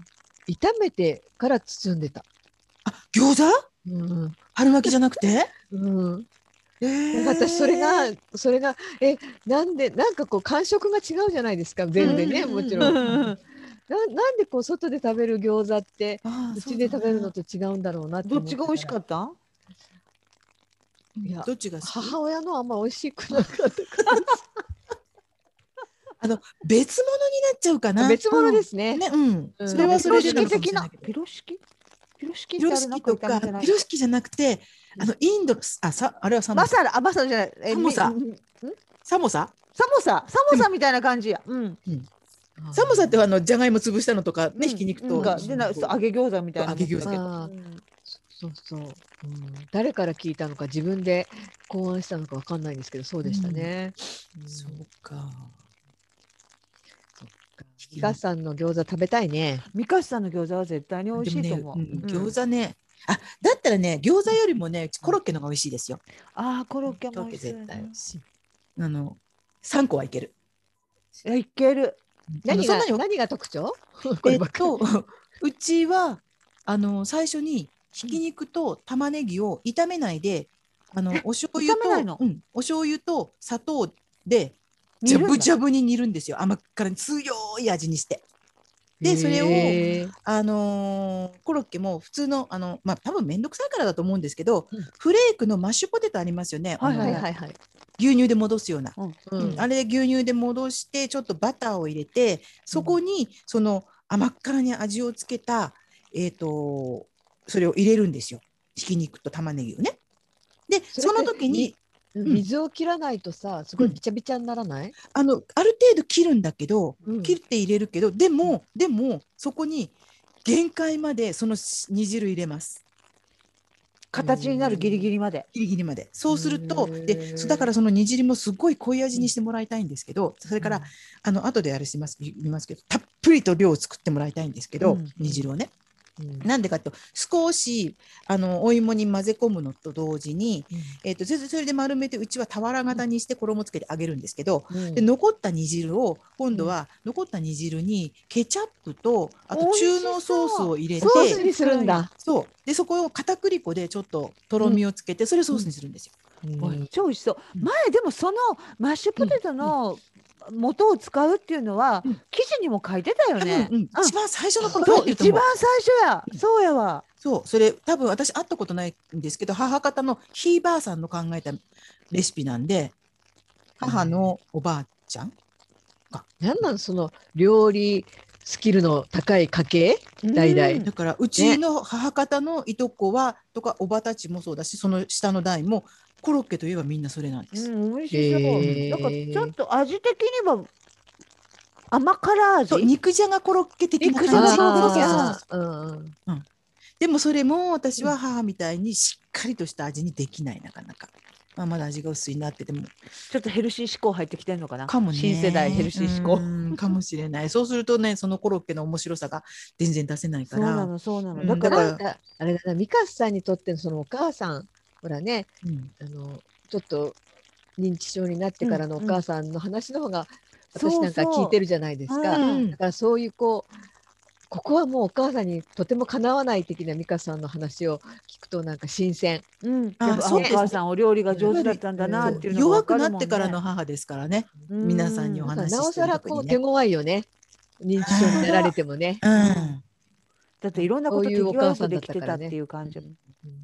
炒めてから包んでた。あ餃子？うん。春巻きじゃなくて、うん。えー。私それがそれがえなんでなんかこう感触が違うじゃないですか全然ねうん。もちろん。うん。ななんでこう外で食べる餃子ってうちで食べるのと違うんだろうなってどっちが美味しかっった？たいやどっちが母親のはあんま美味しくなかったかあの別物になっちゃうかな。ら別物ですね。ね、うん、うん。それはそれでピロシキ的なピロシキ？ピロシキっピロシてあれなんかキとかピロシキじゃなくてあのインドのあさあれはサモサ。マサラあマサラじゃない。えサモサ。サモサ？サモサ。サモサみたいな感じや。うん。サモサってあのじゃがいも潰したのとかね、うん。ひき肉と、うん。がでな揚げ餃子みたいな揚げ餃子。そうそう、う。ん、誰から聞いたのか自分で考案したのかわかんないんですけどそうでしたね。うん。そうかヒカさんの餃子食べたいね。ミカスさんの餃子は絶対に美味しいと思う。ね、うんうん。餃子ねあだったらね餃子よりもねコロッケの方が美味しいですよ。ああコロッケも美味しい。絶対美味しい。あの三個はいける。いける。何があのそんなに何が特徴？こ えっとうちはあの最初にひき肉と玉ねぎを炒めないであのお醤油とうん、お醤油と砂糖でジャブジャブに煮るんですよ。甘辛い強い味にして。でそれをあのーコロッケも普通のあのまあ多分面倒くさいからだと思うんですけど、うん。フレークのマッシュポテトありますよね、はいはいはいはい。牛乳で戻すような、うん。うん。うん。あれで牛乳で戻してちょっとバターを入れてそこにその甘っ辛に味をつけた、えー、とそれを入れるんですよ。ひき肉と玉ねぎをね。でその時にうんうん水を切らないとさ、すごいびちゃびちゃにならない？あのある程度切るんだけど、うん。切って入れるけどでもでもそこに限界までその煮汁入れます。形になるギリギリまで。ギリギリまで。そうするとでだからその煮汁もすごい濃い味にしてもらいたいんですけどそれから、あの後であれします言いますけどたっぷりと量を作ってもらいたいんですけど、うん。煮汁をね。うん、なんでかっていうと少しあのお芋に混ぜ込むのと同時に、えー、とそれそれで丸めてうちは俵型にして衣つけてあげるんですけど、うん。で残った煮汁を今度は残った煮汁にケチャップとあと中濃ソースを入れてソースにするんだ。そう。でそこを片栗粉でちょっととろみをつけて、それをソースにするんですよ。うん。超美味しそう。うん。前でもそのマッシュポテトの元を使うっていうのはうん記事にも書いてたよね。うんあ一番最初の頃一番最初や。そうやわ。そうそれ多分私会ったことないんですけど母方のひいばあさんの考えたレシピなんで母のおばあちゃんなんなんその料理スキルの高い家系？代々うんだからうちの母方のいとこはとかおばたちもそうだしその下の代もコロッケといえばみんなそれなんです。うん、美味しそう。へーなんかちょっと味的には甘辛味？そう肉じゃがコロッケ的な肉じゃが感じコロッケそうんうんでもそれも私は母みたいにしっかりとした味にできないなかなか。まあ、まだ味が薄いなっててもちょっとヘルシー志向入ってきてんのかな？かもね新世代ヘルシー志向。うんかもしれないそうするとねそのコロッケの面白さが全然出せないからそうなのそうなの。うんだかだからなんかあれだなミカスさんにとってのそのお母さんほらねうんあのちょっと認知症になってからのおうん母さんの話の方がそう私なんか聞いてるじゃないですか。うんだからそういうこうここはもうお母さんにとてもかなわない的な美香さんの話を聞くとなんか新鮮。うん。あやっぱそうお母さんお料理が上手だったんだなっていうのが弱くなってからの母ですからね。うん皆さんにお話しなおさらこう手強いよね。認知症になられてもね。うん、だっていろんなことそういうお手際よ母さんだくできてったっていう感じ。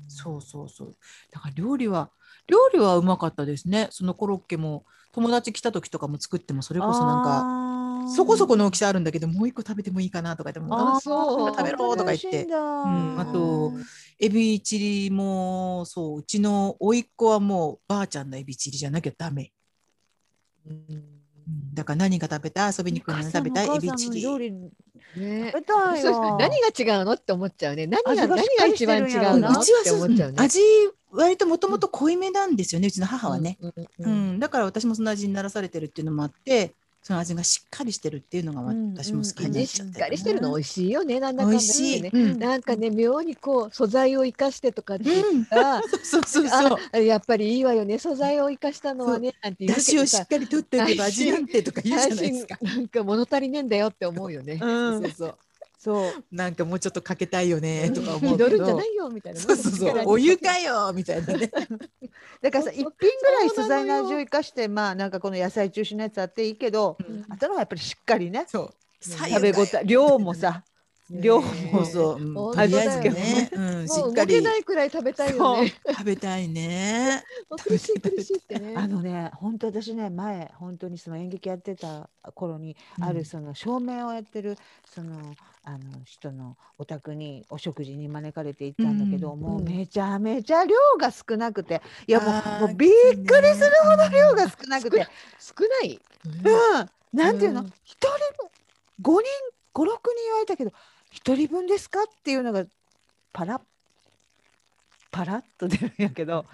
そうそうそう。だから料理は料理はうまかったですね。そのコロッケも。友達来た時とかも作ってもそれこそなんかかそこそこの大きさあるんだけどもう一個食べてもいいかなとか言ってもあそう食べろとか言って。うん。あとエビチリもそううちの甥っ子はもうばあちゃんのエビチリじゃなきゃダメ。うんだから何が食べたい遊びに来るの食べたいエビチリ。料理ね食べたいそうわ。何が違うのって思っちゃうね。何が何が一番違うのっうちはてそう思っちゃうね。味割ともともと濃いめなんですよねうちの母はね。うんうんううんん、だから私もその味にならされてるっていうのもあってその味がしっかりしてるっていうのがうん私も好きになっ味しっちゃってかりしてるの美味しいよね。なんだかんだ美味しい、ね。うん。なんかね妙にこう素材を生かしてとかってうん。言ったら、そうそうそう。あやっぱりいいわよね。素材を生かしたのはねなんて言うだしをしっかりとっておけば味なんてとか言うじゃないですか。なんか物足りねえんだよって思うよね。うん。そうそうそう。なんかもうちょっとかけたいよねとか思う祈けど。るんじゃないよみたいな。そうそうそう。お湯かよみたいなね。だからさ一品ぐらい素材の味を生かしてまあなんかこの野菜中心のやつあっていいけど、うん。あとのはやっぱりしっかりねそう。食べ応え量もさ量もそう。そう、うん。あえず当だよね、うん、しもう動っかり。けないくらい食べたいよね。食べたいね。もう苦しい苦しいってね。あのね本当私ね前本当にその演劇やってた頃に、あうん。るその照明をやってるそのあの人のお宅にお食事に招かれて行ったんだけど、うんもううん。めちゃめちゃ量が少なくていやもうもうびっくりするほど量が少なくて、少ない。うん、なんていうのうん。一、人分5人56人言われたけど一人分ですかっていうのがパラッパラッと出るんやけど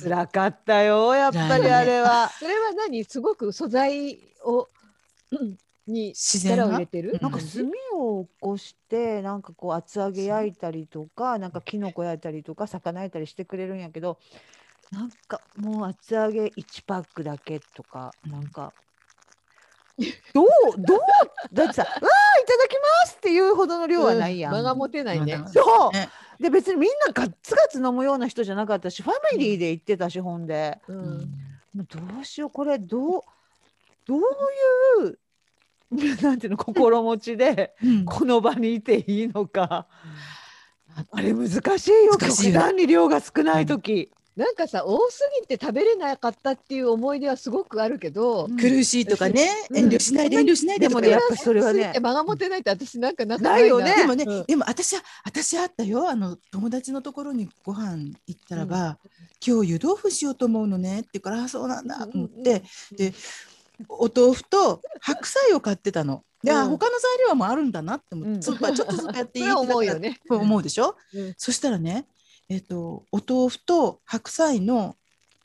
辛かったよやっぱりあれは。それは何？すごく素材をうんに自然は力を入れてる？なんか炭を起こしてなんかこう厚揚げ焼いたりとかなんかきのこ焼いたりとか魚焼いたりしてくれるんやけどなんかもう厚揚げ1パックだけとかなんかどうどう？だってさ「わあいただきます」っていうほどの量はないやん。間が持てないね。そう。ね。で別にみんなガッツガツ飲むような人じゃなかったしファミリーで行ってたしほんで。ううんん。もうどうしようこれどうどういう なんていうの心持ちでうん。この場にいていいのか。ああれ難しいよ極端に量が少ない時、なんかさ多すぎて食べれなかったっていう思い出はすごくあるけど、うん。苦しいとかね、うん。遠慮しないで遠慮しないでもねやっぱそれはね。間が持てないって私なんかなないよね。でもね、うん。でも私は私あったよ。あの友達のところにご飯行ったらば、今日湯豆腐しようと思うのねって言うからあそうなんだと思って、でお豆腐と白菜を買ってたの。で、あうん。他の材料もあるんだなって思って、うん。スーパーちょっとずつやっていい それは思うよね。と思うでしょ、うん。そしたらね、えっとお豆腐と白菜の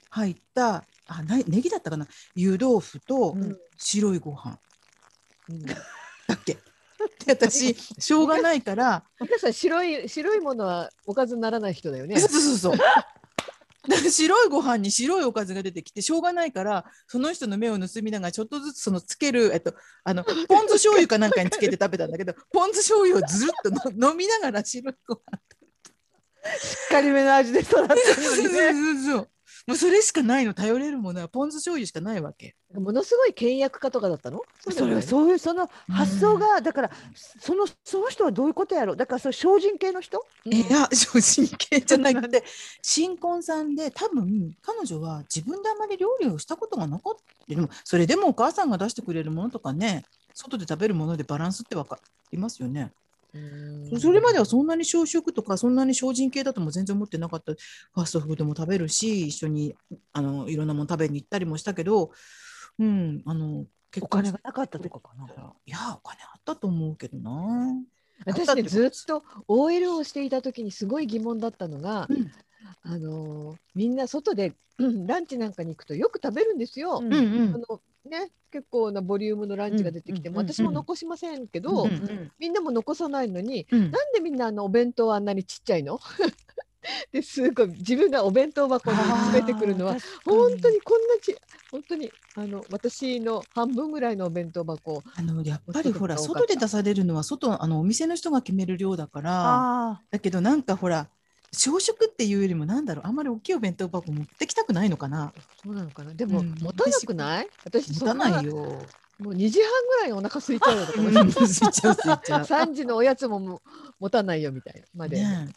入ったあなネギだったかな？湯豆腐とうん。白いご飯。うん。だっけ？で私しょうがないから。皆さん白い白いものはおかずにならない人だよね。そうそうそう 白いご飯に白いおかずが出てきてしょうがないからその人の目を盗みながらちょっとずつそのつける、えっと、あのポン酢醤油かなんかにつけて食べたんだけど ポン酢醤油をずるっとの飲みながら白いご飯 しっかりめの味で育ってるのにね。そうそうそうもうそれしかないの頼れるものはポン酢醤油しかないわけ。ものすごい倹約家とかだったの？それはうそういうその発想が、だからそのその人はどういうことやろ？うだからそれ精進系の人？でもない。いや精進系じゃなくて新婚さんで多分彼女は自分であまり料理をしたことがなかったでもそれでもお母さんが出してくれるものとかね外で食べるものでバランスってわかりますよね。うんそれまではそんなに小食とかそんなに精進系だとも全然思ってなかったファストフードも食べるし一緒にあのいろんなもの食べに行ったりもしたけど、うん、あの結お金がなかったとかかな。いやお金あったと思うけどな。私ねずっと OL をしていた時にすごい疑問だったのが、うんあのーみんな外でうんランチなんかに行くとよく食べるんですよ。ううんうんあのね、結構なボリュームのランチが出てきても、うん私も残しませんけど、みんなも残さないのに、うん。なんでみんなあのお弁当はあんなにちっちゃいの？ですごい自分がお弁当箱に詰めてくるのは本当にこんなち本当にあの私の半分ぐらいのお弁当箱あのやっぱりほら外で出されるのは外あのお店の人が決める量だからあだけどなんかほら小食っていうよりもなんだろうあんまり大きいお弁当箱持ってきたくないのかな。そうなのかな。でも、うん。持たなくない？私持たなないよ。もう2時半ぐらいにお腹空いちゃうよとか。うん思って空いちゃう空いちゃう。3時のおやつももう持たないよみたいなまで、ねえ。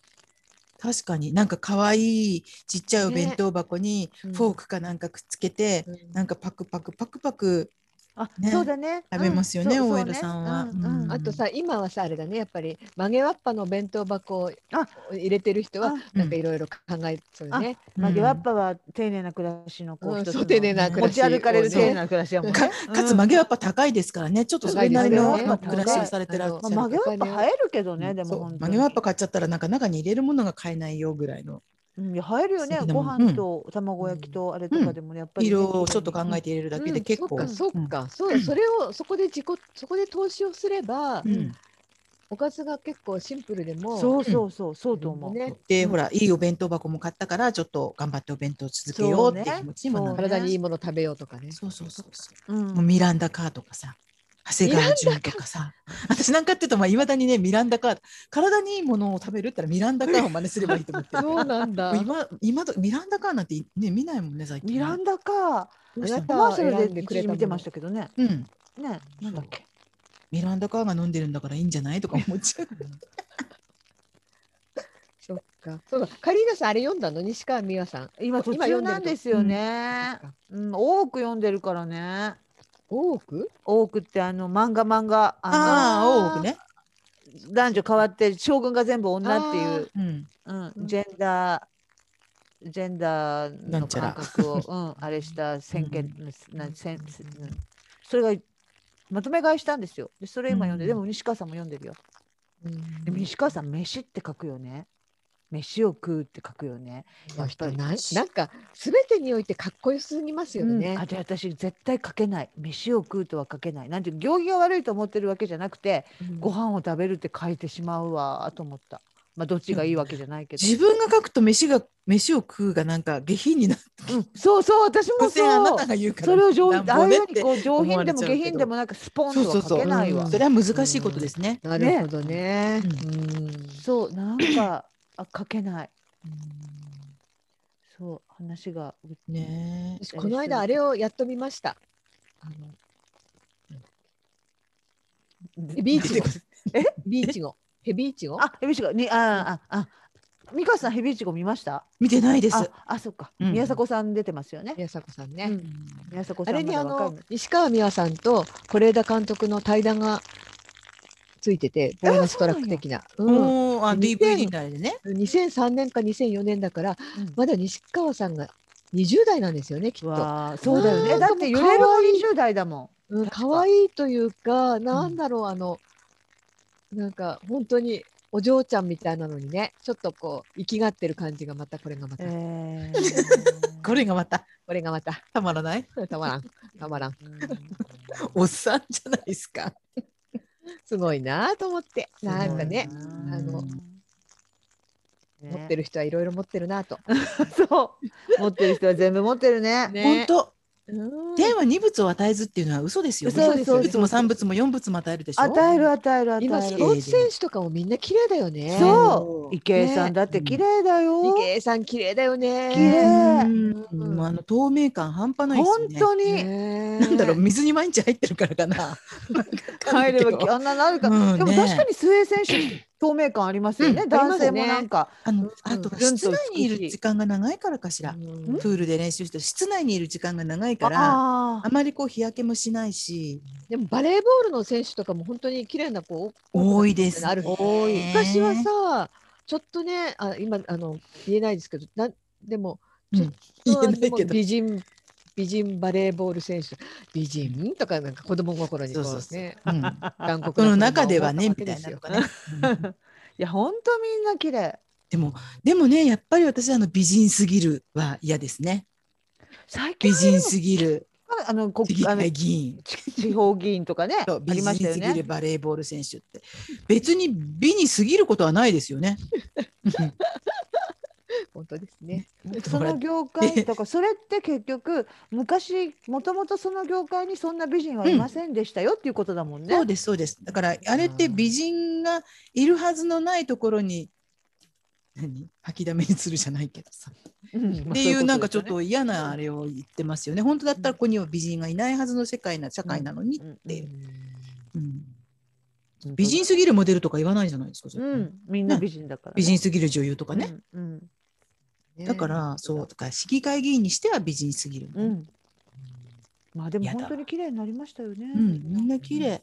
確かになんか可愛いちっちゃいお弁当箱にうん。フォークかなんかくっつけて、うん。なんかパクパクパクパクあ、ね。そうだね。食べますよねうん OL さんはそうね。うんうん。あとさ今はさあれだねやっぱり曲げわっぱの弁当箱をあ入れてる人はあなんかいろいろ考えそうよね。曲げわっぱは丁寧な暮らしのこう一つのそう丁寧な暮らし持ち歩かれる丁寧な暮らしやもんね。かかつ曲げわっぱ高いですからね。ちょっとそれなりのね。暮らしをされてらっしゃるまあ、曲げわっぱ映えるけどね、でも。曲げわっぱ買っちゃったらなんか中に入れるものが買えないよぐらいのうん、いや映えるよね。ご飯と卵焼きとあれとかでもね、やっぱりね、色をちょっと考えて入れるだけで結構、うんそっかそっか、そうそれをそこで自己そこで投資をすれば、おかずが結構シンプルでもそうそうそう、そうと思う。ね。で、うん。ほらいいお弁当箱も買ったからちょっと頑張ってお弁当続けようっていう気持ちにもなる、体にいいもの食べようとかね。そうそうそうそう。うん。もうミランダカーとかさ長谷川淳とかさ私なんかっていうとまあ未だにねミランダカー体にいいものを食べるったらミランダカーを真似すればいいと思ってるそうなんだ。今今どミランダカーなんてね見ないもんね最近ミランダか。どうしたの？あなたマーセル選んで一時見てましたけどね。うんね、なんだっけ？ミランダカーが飲んでるんだからいいんじゃないとか思っちゃう そっか。そうだ。カリーナさんあれ読んだの？西川美和さん。今途中なんですよね。うん、多く読んでるからね。多く？多くってあの漫画漫画あああ多くねの男女変わって将軍が全部女っていう、うんうんうんジェンダージェンダーの感覚を、うん、あれした先見、なせんうんそれがまとめ買いしたんですよ。でそれ今読んで、うんでも西川さんも読んでるよ。でも西川さん飯って書くよね。飯を食うって書くよね。やっぱり。なんなんかすべてにおいてかっこよすぎますよね。うん。あで私絶対書けない。飯を食うとは書けない。なんて行儀が悪いと思ってるわけじゃなくて、うん。ご飯を食べるって書いてしまうわと思った。まあどっちがいいわけじゃないけど、自分が書くと飯が飯を食うがなんか下品になってうん、そうそう私も所詮あなそうたが言うからそれを上品ああいうにこう上品でも下品でもなんかスポンとはそうそうそう。書けないわ。うん。それは難しいことですね。なるほどね。ううんそうなんかあ書けないそう話がねこの間あれをやっと見ました。あのヘビイチゴ出てくる。ヘビイチゴ。ヘビイチゴ？あヘビイチゴにあああ美香さんヘビイチゴ見ました？見てないです。ああそっか、うん宮迫さん出てますよね、宮迫さんね。うん、宮迫さんあれにあのまだ若い西川美和さんと是枝監督の対談がついてて、ボーナストラック的な。うん。あ、で DVD のあれでね。2003年か2004年だから、うん。まだ西川さんが20代なんですよね、きっと。そうだよね。だって揺れるも20代だもうん、可愛いというか、なんだろう、あの、なんか本当にお嬢ちゃんみたいなのにね、ちょっとこう、生きがってる感じがまた、これがまた、ん、え これがまた。これがまた、たまらない？たまらん、たまらん。おっさんじゃないですか。すごいなと思って、ななんかね、あの持ってるる人はいろいろ持ってるなと。そう。持ってる人は全部持ってるね。ね。本当。うん天は二物を与えずっていうのは嘘ですよね。嘘ですよ一物も三物も四物も与えるでしょ？与える与える今、与える。スポーツ選手とかもみんな綺麗だよね。そう。池江さねんだって綺麗だよ、池江さん綺麗だよね。綺麗。もうあの透明感半端ないですよね。本当に、ね。なんだろう水に毎日入ってるからかな。入ればあんななるか、うんでもね。確かにスウェー選手透明感ありますよね、うん男性もなんか。あのうんあと室内にいる時間が長いからかしら。うん。プールで練習して室内にいる時間が長いからああまりこう日焼けもしないし。でもバレーボールの選手とかも本当に綺麗な子多いです。ある多い昔はさちょっとねあ今あの言えないですけどなでもうん。言えあでもないけど。美人美人バレーボール選手。美人？とかなんか子供心にこそうそうそう。ん。の中ではねをみたいな。のがね。うんいや本当みんな綺麗。でもでもねやっぱり私あの美人すぎるは嫌ですね。最近美人すぎる。あの国会議員。地方議員とかねありましたよ美人すぎるねバレーボール選手って。別に美に過ぎることはないですよね。本当ですね その業界とかそれって結局昔もともとその業界にそんな美人はいませんでしたよっていうことだもんね。そうですそうです。だからあれって美人がいるはずのないところに 何？吐きだめにするじゃないけどさ。っていうなんかちょっと嫌なあれを言ってますよね。本当だったらここには美人がいないはずの世界な社会なのにっていう。美人すぎるモデルとか言わないじゃないですか。うんみんな美人だからね、美人すぎる女優とかね。うんうんだからそうだから市議会議員にしては美人すぎる。う。んまあでも本当に綺麗になりましたよね。うん、みんな綺麗。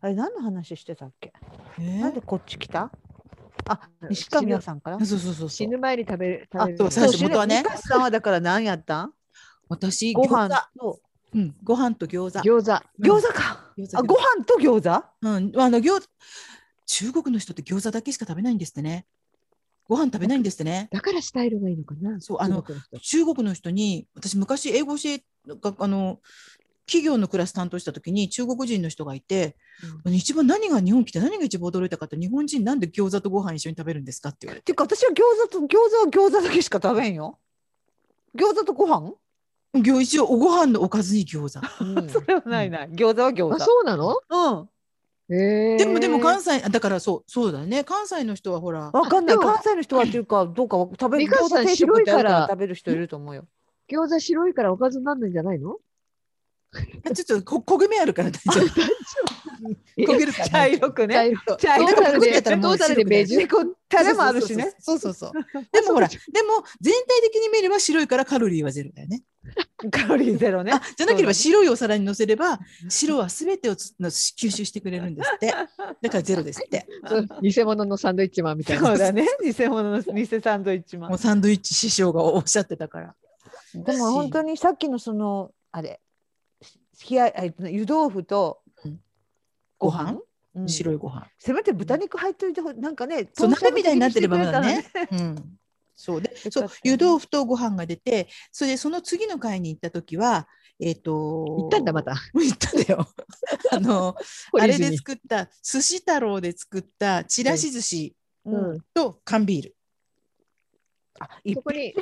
あれ何の話してたっけ？えーなんでこっち来た？あ西川さんから？あ。そうそうそう死。ぬ前に食べる食べるそう最初元はねさんはだから何やった？ん？私ご飯とうん、ご飯と餃子。餃子餃子か。餃子あご飯と餃子？うん、あの餃中国の人って餃子だけしか食べないんですってね。ご飯食べないんですってね。だからスタイルがいいのかなそうあの中国の人に私昔英語教えがあの企業のクラス担当した時に中国人の人がいて、一番何が日本来て何が一番驚いたかって日本人なんで餃子とご飯一緒に食べるんですかって言われてていうか私は餃子と餃子は餃子だけしか食べんよ。餃子とご飯？餃一応おご飯のおかずに餃子うん それはないない。餃子は餃あ子。そうなの？うん。でもでも関西だからそうそうだね関西の人はほらわかんない。関西の人はっていうか どうかは食べ美香さん餃子白いから食べる人いると思うよ。餃子白いからおかずになるんじゃないの？ちょっとこ焦げ目あるから大丈夫。焦げるから茶色くね。茶色。茶色トータルで。ベージュ。でこうタレもあるしね。そうそうそうでもほらでも全体的に見れば白いからカロリーはゼロだよね。カロリーゼロね。あ。じゃなければ白いお皿に乗せれば白はすべてを吸収してくれるんですって。だからゼロですって。偽物のサンドイッチマンみたいな。そうだね。偽物の偽サンドイッチマン。もう。サンドイッチ師匠がおっしゃってたから。でも本当にさっきのそのあれ冷やえっとね湯豆腐とうん。ご飯、うん。白いご飯。せめて豚肉入っておいてほなんかねそう鍋みたいになってれば的にしてくれね。うん。そう。でそう湯豆腐とご飯が出てそれでその次の回に行った時はえっ、と行ったんだまた。行ったんだよ。あのあれで作った寿司太郎で作ったちらし寿司うん。うん。と缶ビール、あ一そこに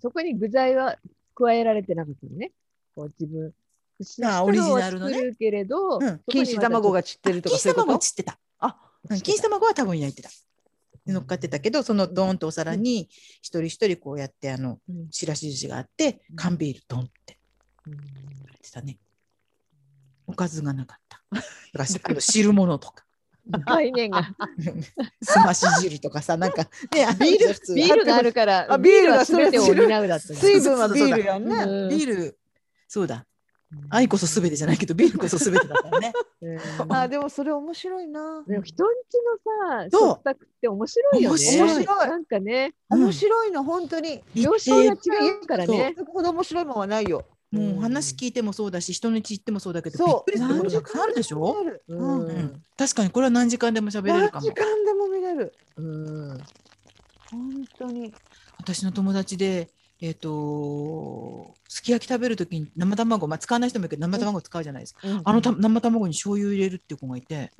そこに具材は加えられてなかったのね。こう自分。あオリジナルのね。作るけれど、うん。錦糸卵が散ってるとか卵は散ってた。あうん。錦糸卵は多分焼いてた。乗っかってたけどそのドーンとお皿に一人一人こうやってあのうん。ちらし寿司があって缶ビールドンって。うん。言われてたね。おかずがなかった。だからあの汁物とか、概念が。すまし汁とかさ、なんかね、ビール普通ビールがあるから、あビールがは全てを補うだったね。水分はビールやんね。うんビール、そうだ。愛こそすべてじゃないけど、ビールこそすべてだからね。うんあでもそれ面白いな。でも人んちのさ、食卓って面白いよね。面白いなんかね、うん面白いの本当に。様式が違うからね。ほど面白いもんはないよ。もう話聞いてもそうだし、人の家行ってもそうだけど、びっそう。くりすることたくさんあるでしょ？ううんうんん、確かにこれは何時間でも喋れるかも何時。間でも見れる。うん本当に。私の友達で、えっ、と、すき焼き食べるときに生卵、まあ、使わない人もいるけど生卵使うじゃないですか。あのた生卵に醤油入れるっていう子がいて、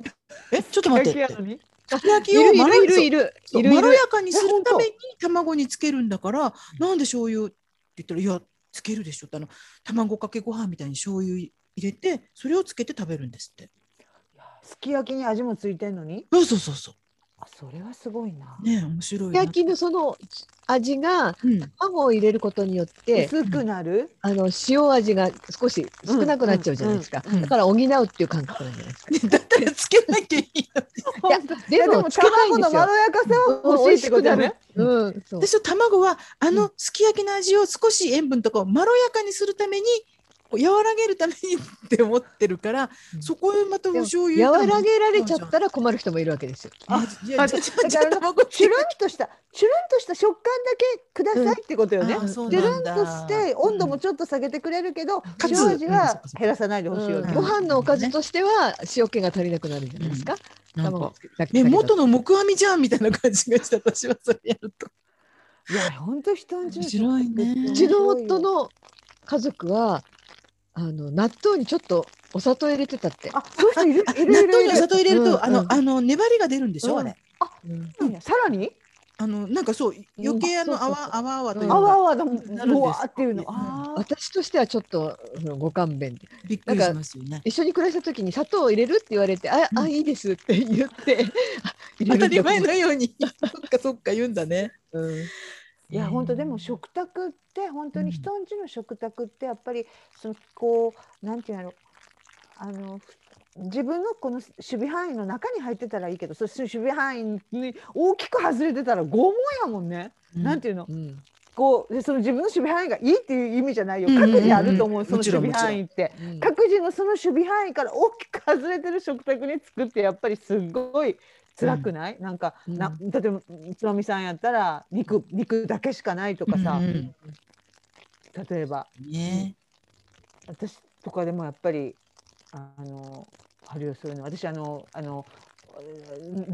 え、ちょっと待ってって。に？すき焼きをまろるいるいるそういるいる。まろやかにするために卵につけるんだから、なんで醤油って言ったら、いや、つけるでしょって、あの、卵かけご飯みたいに醤油入れて、それをつけて食べるんですって。すき焼きに味もついてんのに？そうそうそうそあそれはすごいな。う。ねえ面白いな。焼きのその味がうん、卵を入れることによって、薄くなる。あの塩味が少し少なくなっちゃうじゃないですか。だから補うっていう感覚なんじゃないですか。だったらつけなきゃいいのに。いやでもでもつけないんですよ卵のまろ。やかさは欲しいってことだね。うん。私は卵はあのすき焼きの味を少し塩分とかをまろやかにするために和らげるためにって思ってるから、うん。そこへまたお醤油和らげられちゃたったら困る人もいるわけですよ。あいやあじゃあだじゃあから卵チュルンとしたチュルンとした食感だけくださいってことよね。あそうチュルンなんだとして温度もちょっと下げてくれるけど、塩味は減らさないでほしいよね。うん。ご飯のおかずとしては塩気が足りなくなるんじゃないですか？なんね元の木阿弥じゃんみたいな感じがして私はそれやると。いや本当人んちの面白いね。うちの夫の家族はあの納豆にちょっとお砂糖入れてたって。あそういう人いる？納豆にお砂糖入れると、うんうん。あのあの粘りが出るんでしょ、うん。あれ。うん。さらに？あのなんかそう余計あのそうそうそう。泡泡々といううん。あわかあわだもんです。うわーっていうの。私としてはちょっとうんご勘弁で。びっくりしますよね。一緒に暮らした時に砂糖を入れるって言われて「あ、うん。あいいです」って言って当たり前のように。そっかそっか言うんだね。うんいや本当でも食卓って本当に人んちの食卓ってやっぱりそのこうなんていうのあのふ自分のこの守備範囲の中に入ってたらいいけどそして守備範囲に大きく外れてたら拷問やもんね。なんていうの。うん。こうでその自分の守備範囲がいいっていう意味じゃないよ。うん。うんうん各自あると思う、そのもちろん守備範囲って。うん。各自のその守備範囲から大きく外れてる食卓に作ってやっぱりすっごい辛くない、なんか、うん。な例えばつまみさんやったら肉肉だけしかないとかさ、うんうん例えば。ね。私とかでもやっぱりあのあそういうの。私あのあの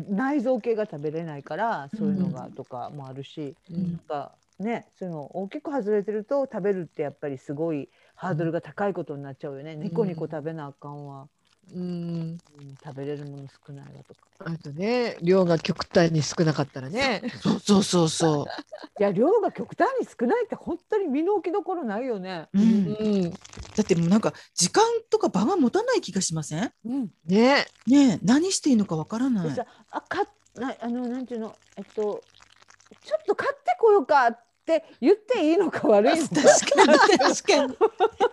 内臓系が食べれないからそういうのがとかもあるし、うん。なんかねそういうの大きく外れてると食べるってやっぱりすごいハードルが高いことになっちゃうよね、ニコニコ食べなあかんわ、うん。うん食べれるもの少ないわとか。あとね量が極端に少なかったらね。そうそうそうそ いや量が極端に少ないって本当に身の置きどころないよね、う、う、うん。んだってもうなんか時間とか場が持たない気がしません？うん、ね。ねえ何していいのかわからない。でさあかなあのなんていうの？えっとちょっと買ってこようかって言っていいのか悪いのか。確かに確かに。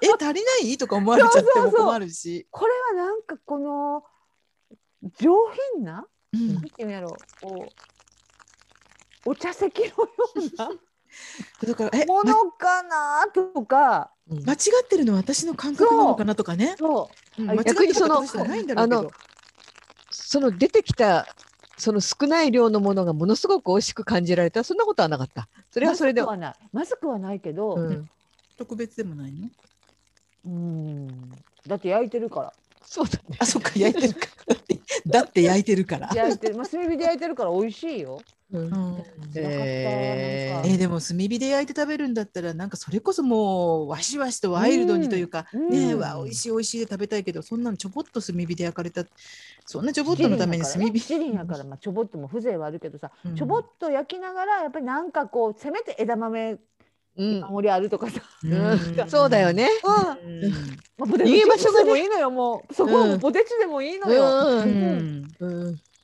え足りない？とか思われちゃっても困るし。これはなんかこの上品な、うん。なんていうんやろこうお茶席のような だからえものかなとか。うん。間違ってるのは私の感覚なのかなとかね。そう。あうん間違ってたことじゃないんだろうけど。その出てきたその少ない量のものがものすごく美味しく感じられた。そんなことはなかった。それはそれで。まずくはない。まずくはないけど、うん。特別でもないの？うん。だって焼いてるから。そうだね。あ、そっか焼いてるから。だってだって焼いてるから。焼いてる、まあ、炭火で焼いてるから美味しいよ。うん。うん。えーえーでも炭火で焼いて食べるんだったらなんかそれこそもうわしわしとワイルドにというか、うん。うん。ねえわ美味しい美味しいで食べたいけどそんなのちょぼっと炭火で焼かれたそんなちょぼっとのために炭火、七輪やから、まあ、ちょぼっとも風情はあるけどさ、うん。ちょぼっと焼きながらやっぱりなんかこうせめて枝豆うん。盛りあるとかさ、うん。そうだよね。うん。うん。まあ、ポテチでもいいのよもう。そこはもうポテチでもいいのよ、うん。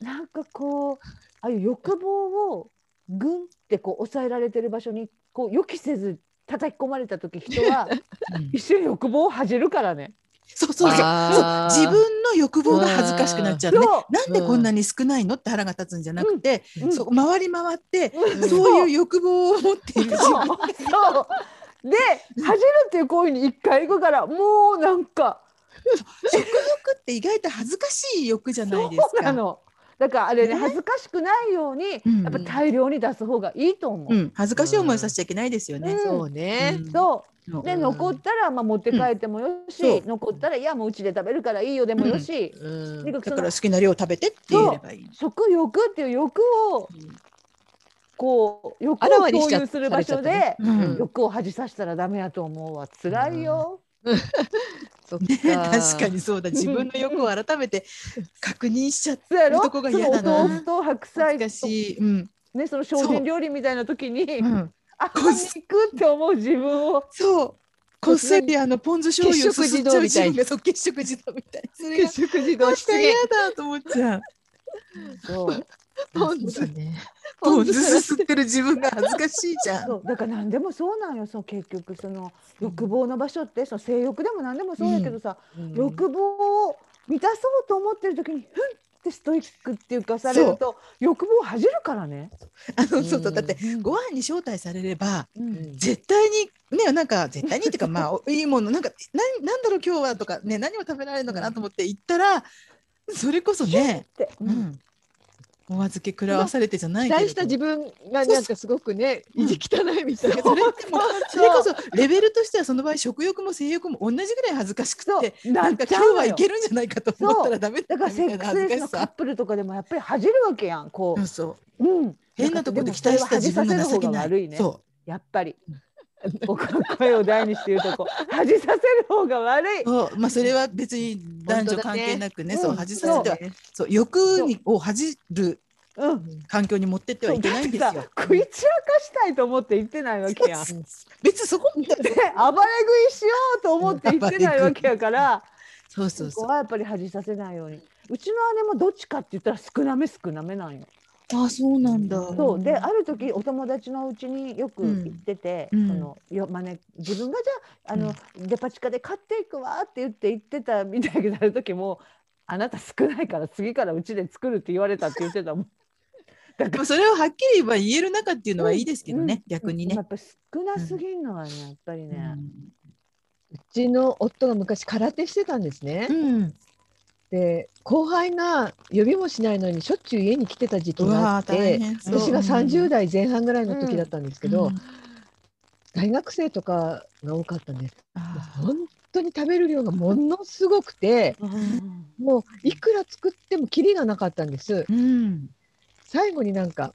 なんかこうああいう欲望をぐんってこう抑えられてる場所にこう予期せず叩き込まれた時人は うん。一瞬欲望を恥じるからね。そうそうそう。自分の欲望が恥ずかしくなっちゃうのねなんでこんなに少ないのって腹が立つんじゃなくて、うん。そう回り回って、うん。そう。いう欲望を持っている。自そう。分そう。で恥じるっていう行為に一回行くからもうなんか。食欲って意外と恥ずかしい欲じゃないですか。だからあれねね。恥ずかしくないように、うん。やっぱ大量に出す方がいいと思う。うん、恥ずかしい思いさせちゃいけないですよね。うん。そうね。うん。そう。で残ったらまあ持って帰ってもよし、うん。残ったらいやもううちで食べるからいいよでもよし、うん。とにかくそのだから好きな量食べてって言えればいい。食欲っていう欲をこう欲を共有する場所で、うん。欲を恥じさせたらダメやと思うわ。辛いよ。そっね、か確かにそうだ自分の欲を改めて確認しちゃってとこが嫌だな。豆腐と白菜難しい。うん。ねその精進料理みたいな時に、うん、あ肉って思う自分をそう。こっそりあのポン酢醤油をすすっちゃう自分血がそう血色児童みたいな。それが食事なんか同出嫌現だと思っちゃう。そう ポン酢そうだね。ポン酢すすってる自分が恥ずかしいじゃん。そう。だから何でもそうなんよそう結局その欲望の場所ってその性欲でも何でもそうやけどさ、欲望を満たそうと思ってる時にふんってストイックっていうかされると欲望を恥じるからね。あのそうそう。だってうん。ご飯に招待されればうん。絶対にねなんか絶対にっていうかまあ おいいものなんかなんなんだろう今日はとかね何を食べられるのかなと思って行ったらそれこそね、って、う、ん、お預け食らわされてじゃないけれど。期待した自分がなんかすごくね意地汚いみたいな。それってもうそれこそレベルとしてはその場合食欲も性欲も同じぐらい恥ずかしくてななんか今日はいけるんじゃないかと思ったらダメだからセックスレスのカップルとかでもやっぱり恥じるわけやんこそう。そうう、う。ん、変なところで期待した自分が情けない。悪いね。そやっぱり 僕の声を大にして言うとこ恥じさせる方が悪い。うそうまあそれは別に男女関係なくねそううん恥させてはそう欲にを恥じるうん、環境に持ってってはいけないんですよだってさ食い散らかしたいと思って言ってないわけやん。で別にそこ暴れ食いしようと思って言ってないわけやから、そうそうそうここはやっぱり恥じさせないように。うちの姉もどっちかって言ったら少なめ少なめなんよ。あそうなんだ。そう。である時お友達のうちによく行ってて、うん。そのよまね自分がじゃああの、デパ地下で買っていくわって言って言ってたみたいなる時もあなた少ないから次からうちで作るって言われたって言ってたもん。だ でもそれをはっきり言えば言える中っていうのはいいですけどね、うん逆にね。やっぱり少なすぎんのはね、やっぱりね。うちの夫が昔空手してたんですね。う。ん、で後輩が呼びもしないのにしょっちゅう家に来てた時期があって私が30代前半ぐらいの時だったんですけど、うん大学生とかが多かったんです。本当に食べる量がものすごくてもういくら作ってもキリがなかったんです。うん最後になんか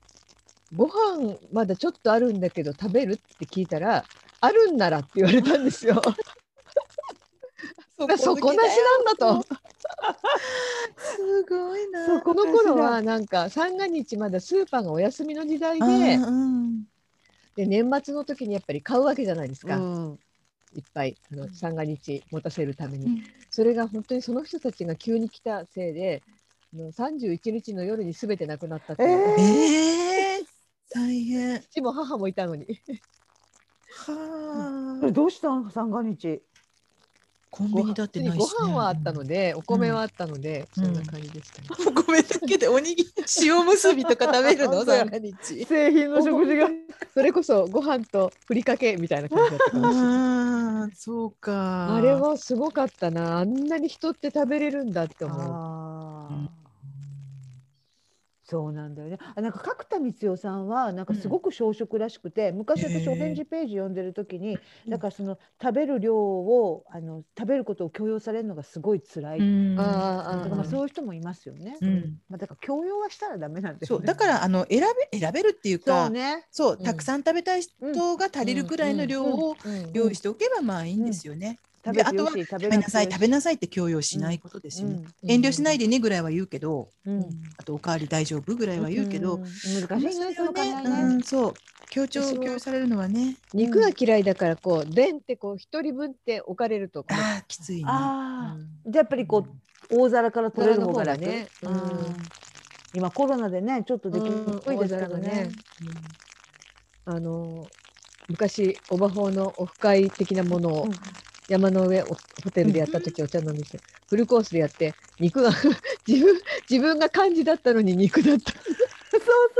ご飯まだちょっとあるんだけど食べるって聞いたらあるんならって言われたんですよ。底なしなんだと。すごいなそこの頃はなんか三が日まだスーパーがお休みの時代でうんで年末の時にやっぱり買うわけじゃないですか、うん。いっぱいあの三が日持たせるために、うん。それが本当にその人たちが急に来たせいであの31日の夜に全てなくなったっていう、ええー、大変。父も母もいたのに。はあ。どうしたん？三が日。コンビニだってないし、ごね、飯はあったので、お米はあったので、うん。そんな感じでしたね。お米だけでおにぎり 塩むすびとか食べるの？そうや三が日。製品の食事が。それこそご飯とふりかけみたいな感じだったかもしれない。ああそうか。あれはすごかったな。あんなに人って食べれるんだって思う。そうなんだよね。あなんか角田光代さんはなんかすごく小食らしくて、昔私へーお返事ページ読んでる時に、うんだからその食べる量をあの食べることを強要されるのがすごい辛い。うん。あーだからまあそういう人もいますよね。うん。まあだから強要はしたらダメなんですそうだからあの選べ選べるっていうそかうね。そううん。たくさん食べたい人が足りるくらいの量をうん。用意しておけばまあいいんですよね。食べあとは食べなさい食べななさいって強要しないことですよね。うん遠慮しないでねぐらいは言うけど、うん。あとおかわり大丈夫ぐらいは言うけど、ん難しいねその考えうね。ん、そう。強調強要されるのはね、肉が嫌いだからこうでんってこう一人分って置かれるとああきついね。ああ、じゃあやっぱりこう大皿から取れる方が楽ねうんうん。今コロナでねちょっとできにくいですけどね。あの昔おばほうのオフ会的なものをうん山の上おホテルでやった時お茶飲みして、フルコースでやって肉が 自分自分が漢字だったのに肉だった。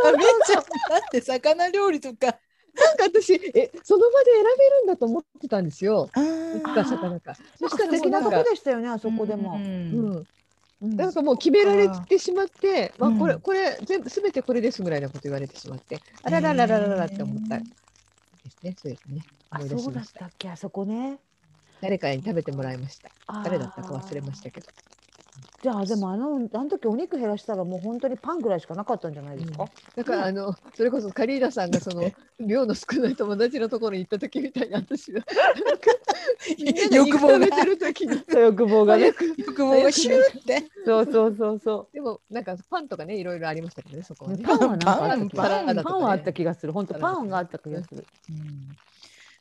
あめっちゃだって魚料理とか。なんか私えその場で選べるんだと思ってたんですよ。あ肉か魚か。そしたらもうなんか。でしたよね、あそこでも。ううんん、うんなんかもう決められてしまって、まあ、うんこれこれ全部すべてこれですぐらいなこと言われてしまって、あららららららって思ったですね。そうですね。あ、そうだった。っけ、あそこね。誰かに食べてもらいました。誰だったか忘れまししたけど。た。じゃあ、でも、あの、あの時お肉減らしたら、もう本当にパンぐらいしかなかったんじゃないですか？だからあのそれこそカリーナさんがその量の少ない友達のところに行った時みたいに私は欲望がてる時に欲望がね。欲望がヒューって。そうそうそうそでもなんかパンとかねいろいろありましたけどねそこはう。ね。パンはなんかあった気パンはあった気がする。本当パンがあった気がする。うん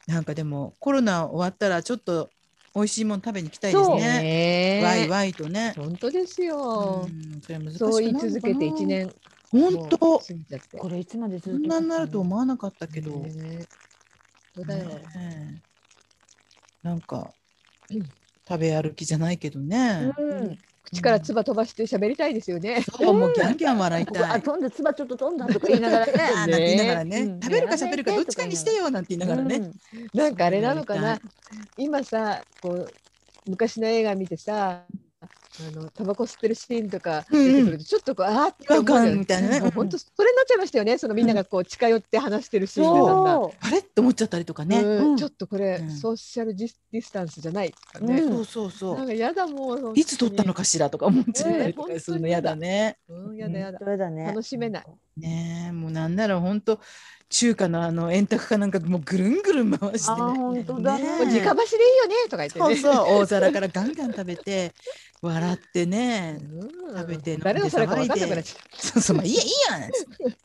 なんかでもコロナ終わったらちょっと美味しいもの食べに行きたいですね。ねえワイワイとね。本当ですよ。うんそれ難しくそう言い続けて一。年本当。これいつまでそ続けんなになると思わなかったけど。そうだよ。なんかうん食べ歩きじゃないけどね。うん。口から唾飛ばして喋りたいですよね。そうもうギャンギャン笑いたあ、い。飛んで、つばちょっと飛んだとか言いながらね。あーなんて言いながらね、うん食べるか喋るかどっちかにしてよなんて言いながらね。うんなんかあれなのかな。今さこう昔の映画見てさあのタバコ吸ってるシーンとかうんうん。出てくるとちょっとこう、あーって思うみたいなね。本当それになっちゃいましたよね。そのみんながこう近寄って話してるシーンでだんだんそあれ？って思っちゃったりとかね。うん。うん。ちょっとこれ、うん。ソーシャルディスタンスじゃないとかね、うん。そうそうそう。なんかやだもういつ撮ったのか、かしらとか思っちゃったりとかするのねやだね。うん、やだやだね。楽しめない。ねえもうなんなら本当中華のあの円卓かなんかもうぐるんぐるん回してね。本当だね。直箸でいいよねとか言ってね。そうそう大皿からガンガン食べて笑ってね。うん食べて誰のそれか分かんなくなっちゃっそうそうまあいいやいいや。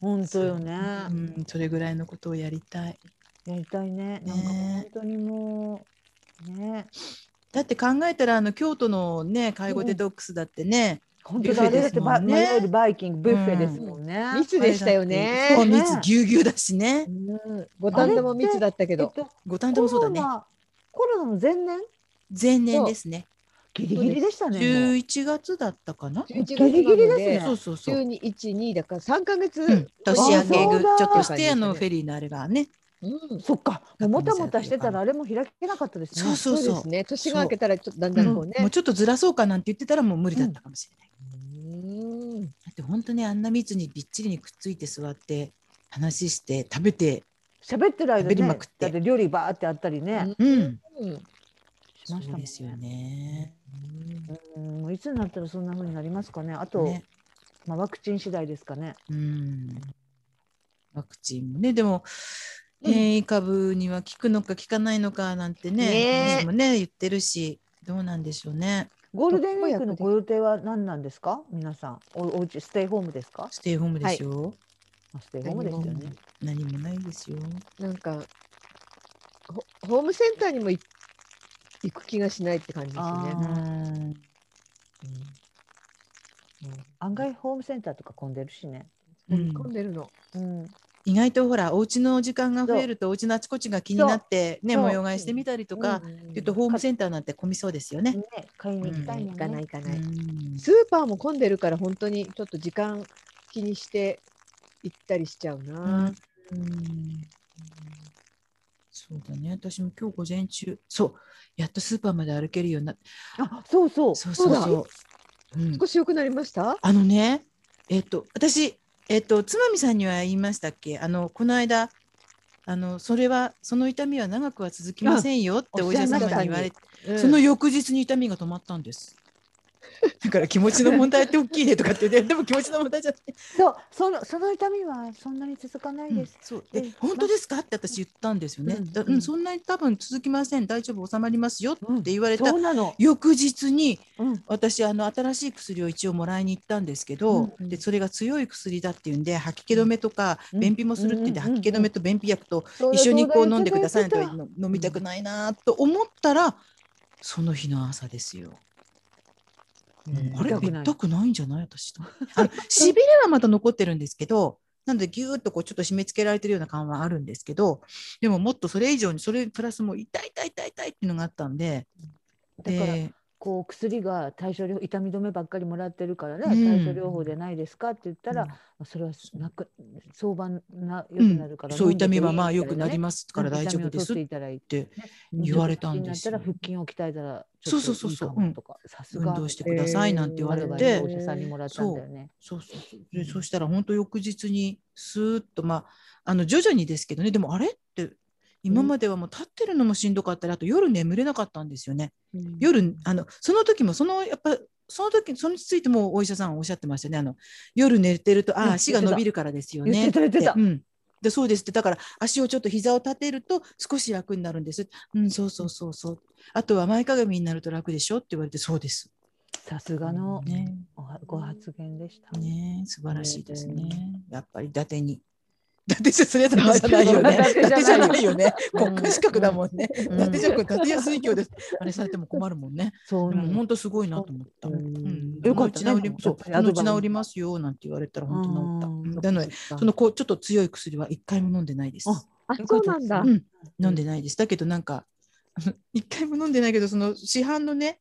本当よね。うんそれぐらいのことをやりたい。やりたいね。なんかね本当にもう。ね。だって考えたらあの京都のね介護デトックスだってね、本当だ。あれだってバ、ビュッフェですもんねまあいわゆるバイキング、ビュッフェですもんね。た。密でしたよね。そうね密ぎゅうぎゅうだしね。うん、五反田も密だったけど。えっと、五反田もそうだね。コロナコロナの前年？前年ですね。ギリギリでしたね。もう11月だったかな？11ギリギリですねそうそうそう。12、1、2だから3ヶ月、うん、年明けぐちょっとしてあのフェリーのあれがね。うんそっか。もたもたしてたらあれも開けなかったですね。そうそうそうですね。年が明けたらちょっとだんだんこうね。もうちょっとずらそうかなんて言ってたらもう無理だったかもしれない。うんだって本当にあんな密にびっちりにくっついて座って話して食べて、喋ってる間ね。喋りまくってだって料理バーってあったりね。うん、うんそしましたですよね。うん。もういつになったらそんな風になりますかね。あと、ねまあワクチン次第ですかね。うん、ワクチンもねでもうん変異株には効くのか効かないのかなんてねねもね言ってるしどうなんでしょうね。ゴールデンウィークのご予定は何なんですか？皆さん。おおうちステイホームですか？ステイホームですよ。あステイホームですよね。何もないですよ。なんかホホームセンターにも行行く気がしないって感じですね。うん案外ホームセンターとか混んでるしね。うん混んでるの。うん。意外とほらお家の時間が増えるとお家のあちこちが気になってね模様替えしてみたりとか、うんちょっとホームセンターなんて混みそうですよね。ね、買いに行きたいもん行かないね。行かない。うんスーパーも混んでるから本当にちょっと時間気にして行ったりしちゃうな。うんそうだね私も今日午前中そうやっとスーパーまで歩けるようになってあ、そうそう。そうそうそうそう。うん少し良くなりました？あのねえっと私えっとつまみさんには言いましたっけ？あのこの間あのそれはその痛みは長くは続きませんよってあお医者様に言われて、うん。その翌日に痛みが止まったんです。だから気持ちの問題って大きいねとかって言ってでも気持ちの問題じゃなくてそう、その、その痛みはそんなに続かないです。そうえうん本当ですかって私言ったんですよね。うんだうん、そんなに多分続きません大丈夫収まりますよって言われたそうなの。翌日にうん。私あの新しい薬を一応もらいに行ったんですけど、うんでそれが強い薬だっていうんで吐き気止めとかうん便秘もするっていうんで、うんうんうん吐き気止めと便秘薬と一緒にこう飲んでくださいと飲みたくないなと思ったらその日の朝ですよ。うん。あれ痛くない。痛くないんじゃない？私と。あの しびれはまだ残ってるんですけどなのでギューッとこうちょっと締め付けられてるような感はあるんですけどでももっとそれ以上にそれプラスもう痛い痛い痛い痛いっていうのがあったんでだからでこう薬が対処療痛み止めばっかりもらってるからね、うん。対処療法じゃないですかって言ったら、それはなく相場な良くうんなるから、そう痛みはまあ良くなりまますから大丈夫ですっていただいてて言われたんですよ。なったら腹筋を鍛えたらちそうそうそうそう。さすが運動してくださいなんて言われて。お医者さんにもらったんだよね。そうそうそう。でそしたら本当翌日にスーッとまああの徐々にですけどね。でもあれって今まではもう立ってるのもしんどかったりあと夜眠れなかったんですよね。夜あのその時もそのやっぱその時それについてもお医者さんはおっしゃってましたねあの夜寝てるとあ足が伸びるからですよねう。ん、でそうですってだから足をちょっと膝を立てると少し楽になるんです。うんそうそうそうそうあとは前かがみになると楽でしょって言われてそうです。さすがのねおご発言でした。ね素晴らしいですね。やっぱり伊達に。伊達じゃそれじゃないよね。伊達じゃなないいよね。うん国家資格だもんね。伊うん達じゃ伊達や水郷です。あれされても困るもんね。そう本当すごいなと思った。よかったねそのうち治りそう、やっぱりアドバイスそのうち治りますよなんて言われたら本当治った。なので、そのこうちょっと強い薬は一回も飲んでないです。ああ、そうなんだう。ん、飲んでないです。だけどなんか 一回も飲んでないけどその市販のね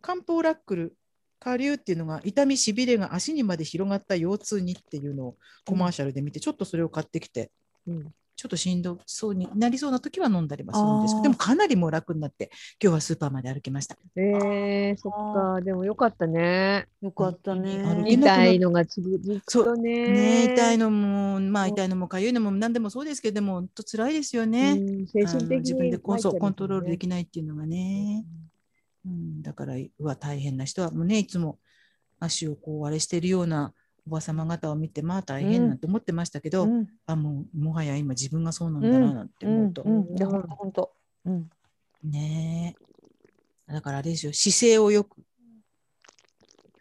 漢方ラックル下流っていうのが痛みしびれが足にまで広がった腰痛にっていうのをコマーシャルで見て、ちょっとそれを買ってきてうんちょっとしんどそうになりそうな時は飲んだりはするんですでもかなりもう楽になって今日はスーパーまで歩きました。えー、そっか。でもよかったね。よかった歩ね。痛いのが続くとね。ね痛いのもまあ痛いのもかゆいのも何でもそうですけどでも本当辛いですよね。うん精神的に自分でコンそうコントロールでききないっていうのがね。うん、だからうわ大変な人はもうねいつも足をこうあれしてるようなおば様方を見てまあ大変なんて思ってましたけど、うんあもうもはや今自分がそうなんだななんて思うと、本当本当。うん。ねえだからあれですよ姿勢をよく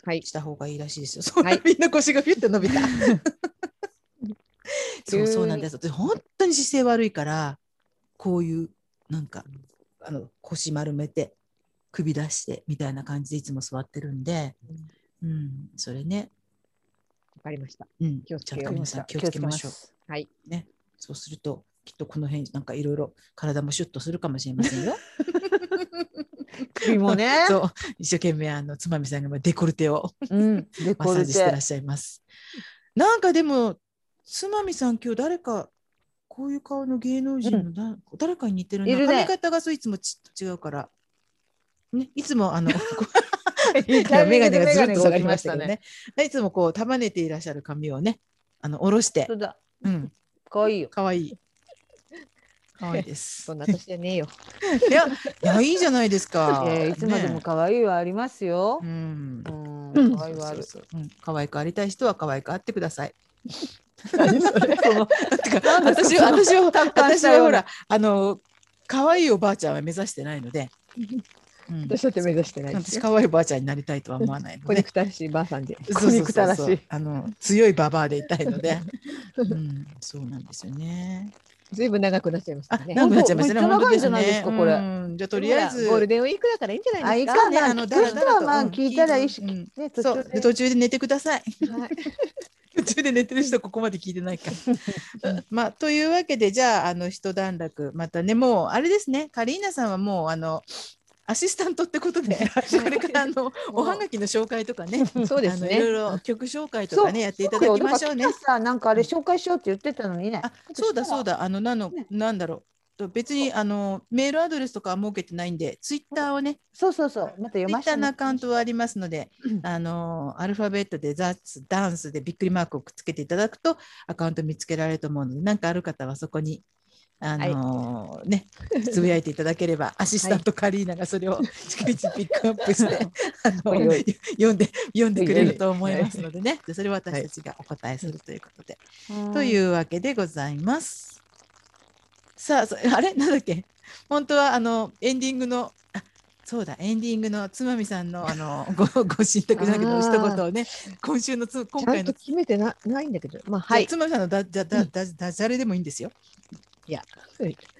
はい。した方がいいらしいですよ。はいみんな腰がピュッと伸びた。そうそうなんです。私本当に姿勢悪いからこういうなんかあの腰丸めて首出してみたいな感じでいつも座ってるんで、うん、それね、わかりました。うん、気をつけようちゃんと皆さん気をつけましょう。す。はい。そうするときっとこの辺なんかいろいろ体もシュッとするかもしれませんよ。首もね。そう一生懸命あのつまみさんが今デコルテをうん。デ マッコルテサージしてらっ。しゃいます。なんかでも、つまみさん、今日誰か、こういう顔の芸能人のだ、誰かに似てるな。ね髪型がそういつもち違うから。ね、いつもあの、今メガネがずるっと下がりましけどね。いつもこう束ねていらっしゃる髪をね、あの下ろしてそ、うだ。うん、可愛いよ。可愛い 可愛いです。そんな年じゃねえよ。いや、いや、いいじゃないですか。いつまでもね可愛いはありますよう。ん可愛いはある。可愛くありたい人は可愛くあってください。何それ？私かは私は私はほらあの可愛いおばあちゃんは目指してないので、うん、私だって目指してない私よ。可愛いおばあちゃんになりたいとは思わないので小憎たしいばあさんで。そうそうそうそう。憎たらしいあの強いババアでいたいので、うん、そうなんですよね。ずいぶん長くなっちゃいましたあ、ね。長くなっちゃいましたね。本当ですかこれうん。じゃあとりあえず。ゴールデンウィークだからいいんじゃあないですか？いいかね。あのだらだらと。まあうん聞いたらいいしうん。ね途そう。中で。で途中で寝てください。はい。途中で寝てる人ここまで聞いてないか まあというわけでじゃああの一段落。またねもうあれですね。カリーナさんはもうあのアシスタントってことで これからあのおはがきの紹介とかねそうですね。あのいろいろ曲紹介とかねやっていただきましょうね。さなんかあれ紹介しようって言ってたのにね。あそうだそうだ。あのなの、ね。なんだろう。と別にあのメールアドレスとかは設けてないんでツイッターをねそうそうそう。またツイ読ませてッターのアカウントはありますので、うん。あのアルファベットでザッツダンスでびっくりマークをくっつけていただくとアカウント見つけられると思うので何かある方はそこにあのねつぶやいていただければアシスタントカリーナがそれを 逐一ピックアップしてあの読んで読んでくれると思いますのでねでそれを私たちがお答えするということで。とういうわけでございます。さあ、そあれ？なんだっけ？本当はあのエンディングの、あそうだ、エンディングのつまみさんのあのごご神託だけど一言をね、今週のつ今ちゃん回のと決めてなないんだけど。まあ、は、はいい。つまみさんのだだだだダジャレでもいいんですよ。いや、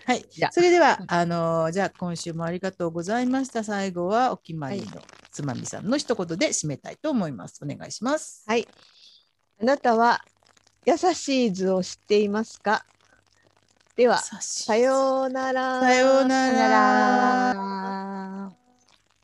はいじゃあ、それではあのじゃあ今週もありがとうございました。最後はお決まりのつまみさんの一言で締めたいと思います。お願いします。はい。あなたは優しい図を知っていますか？では、さようなら。さような。ら。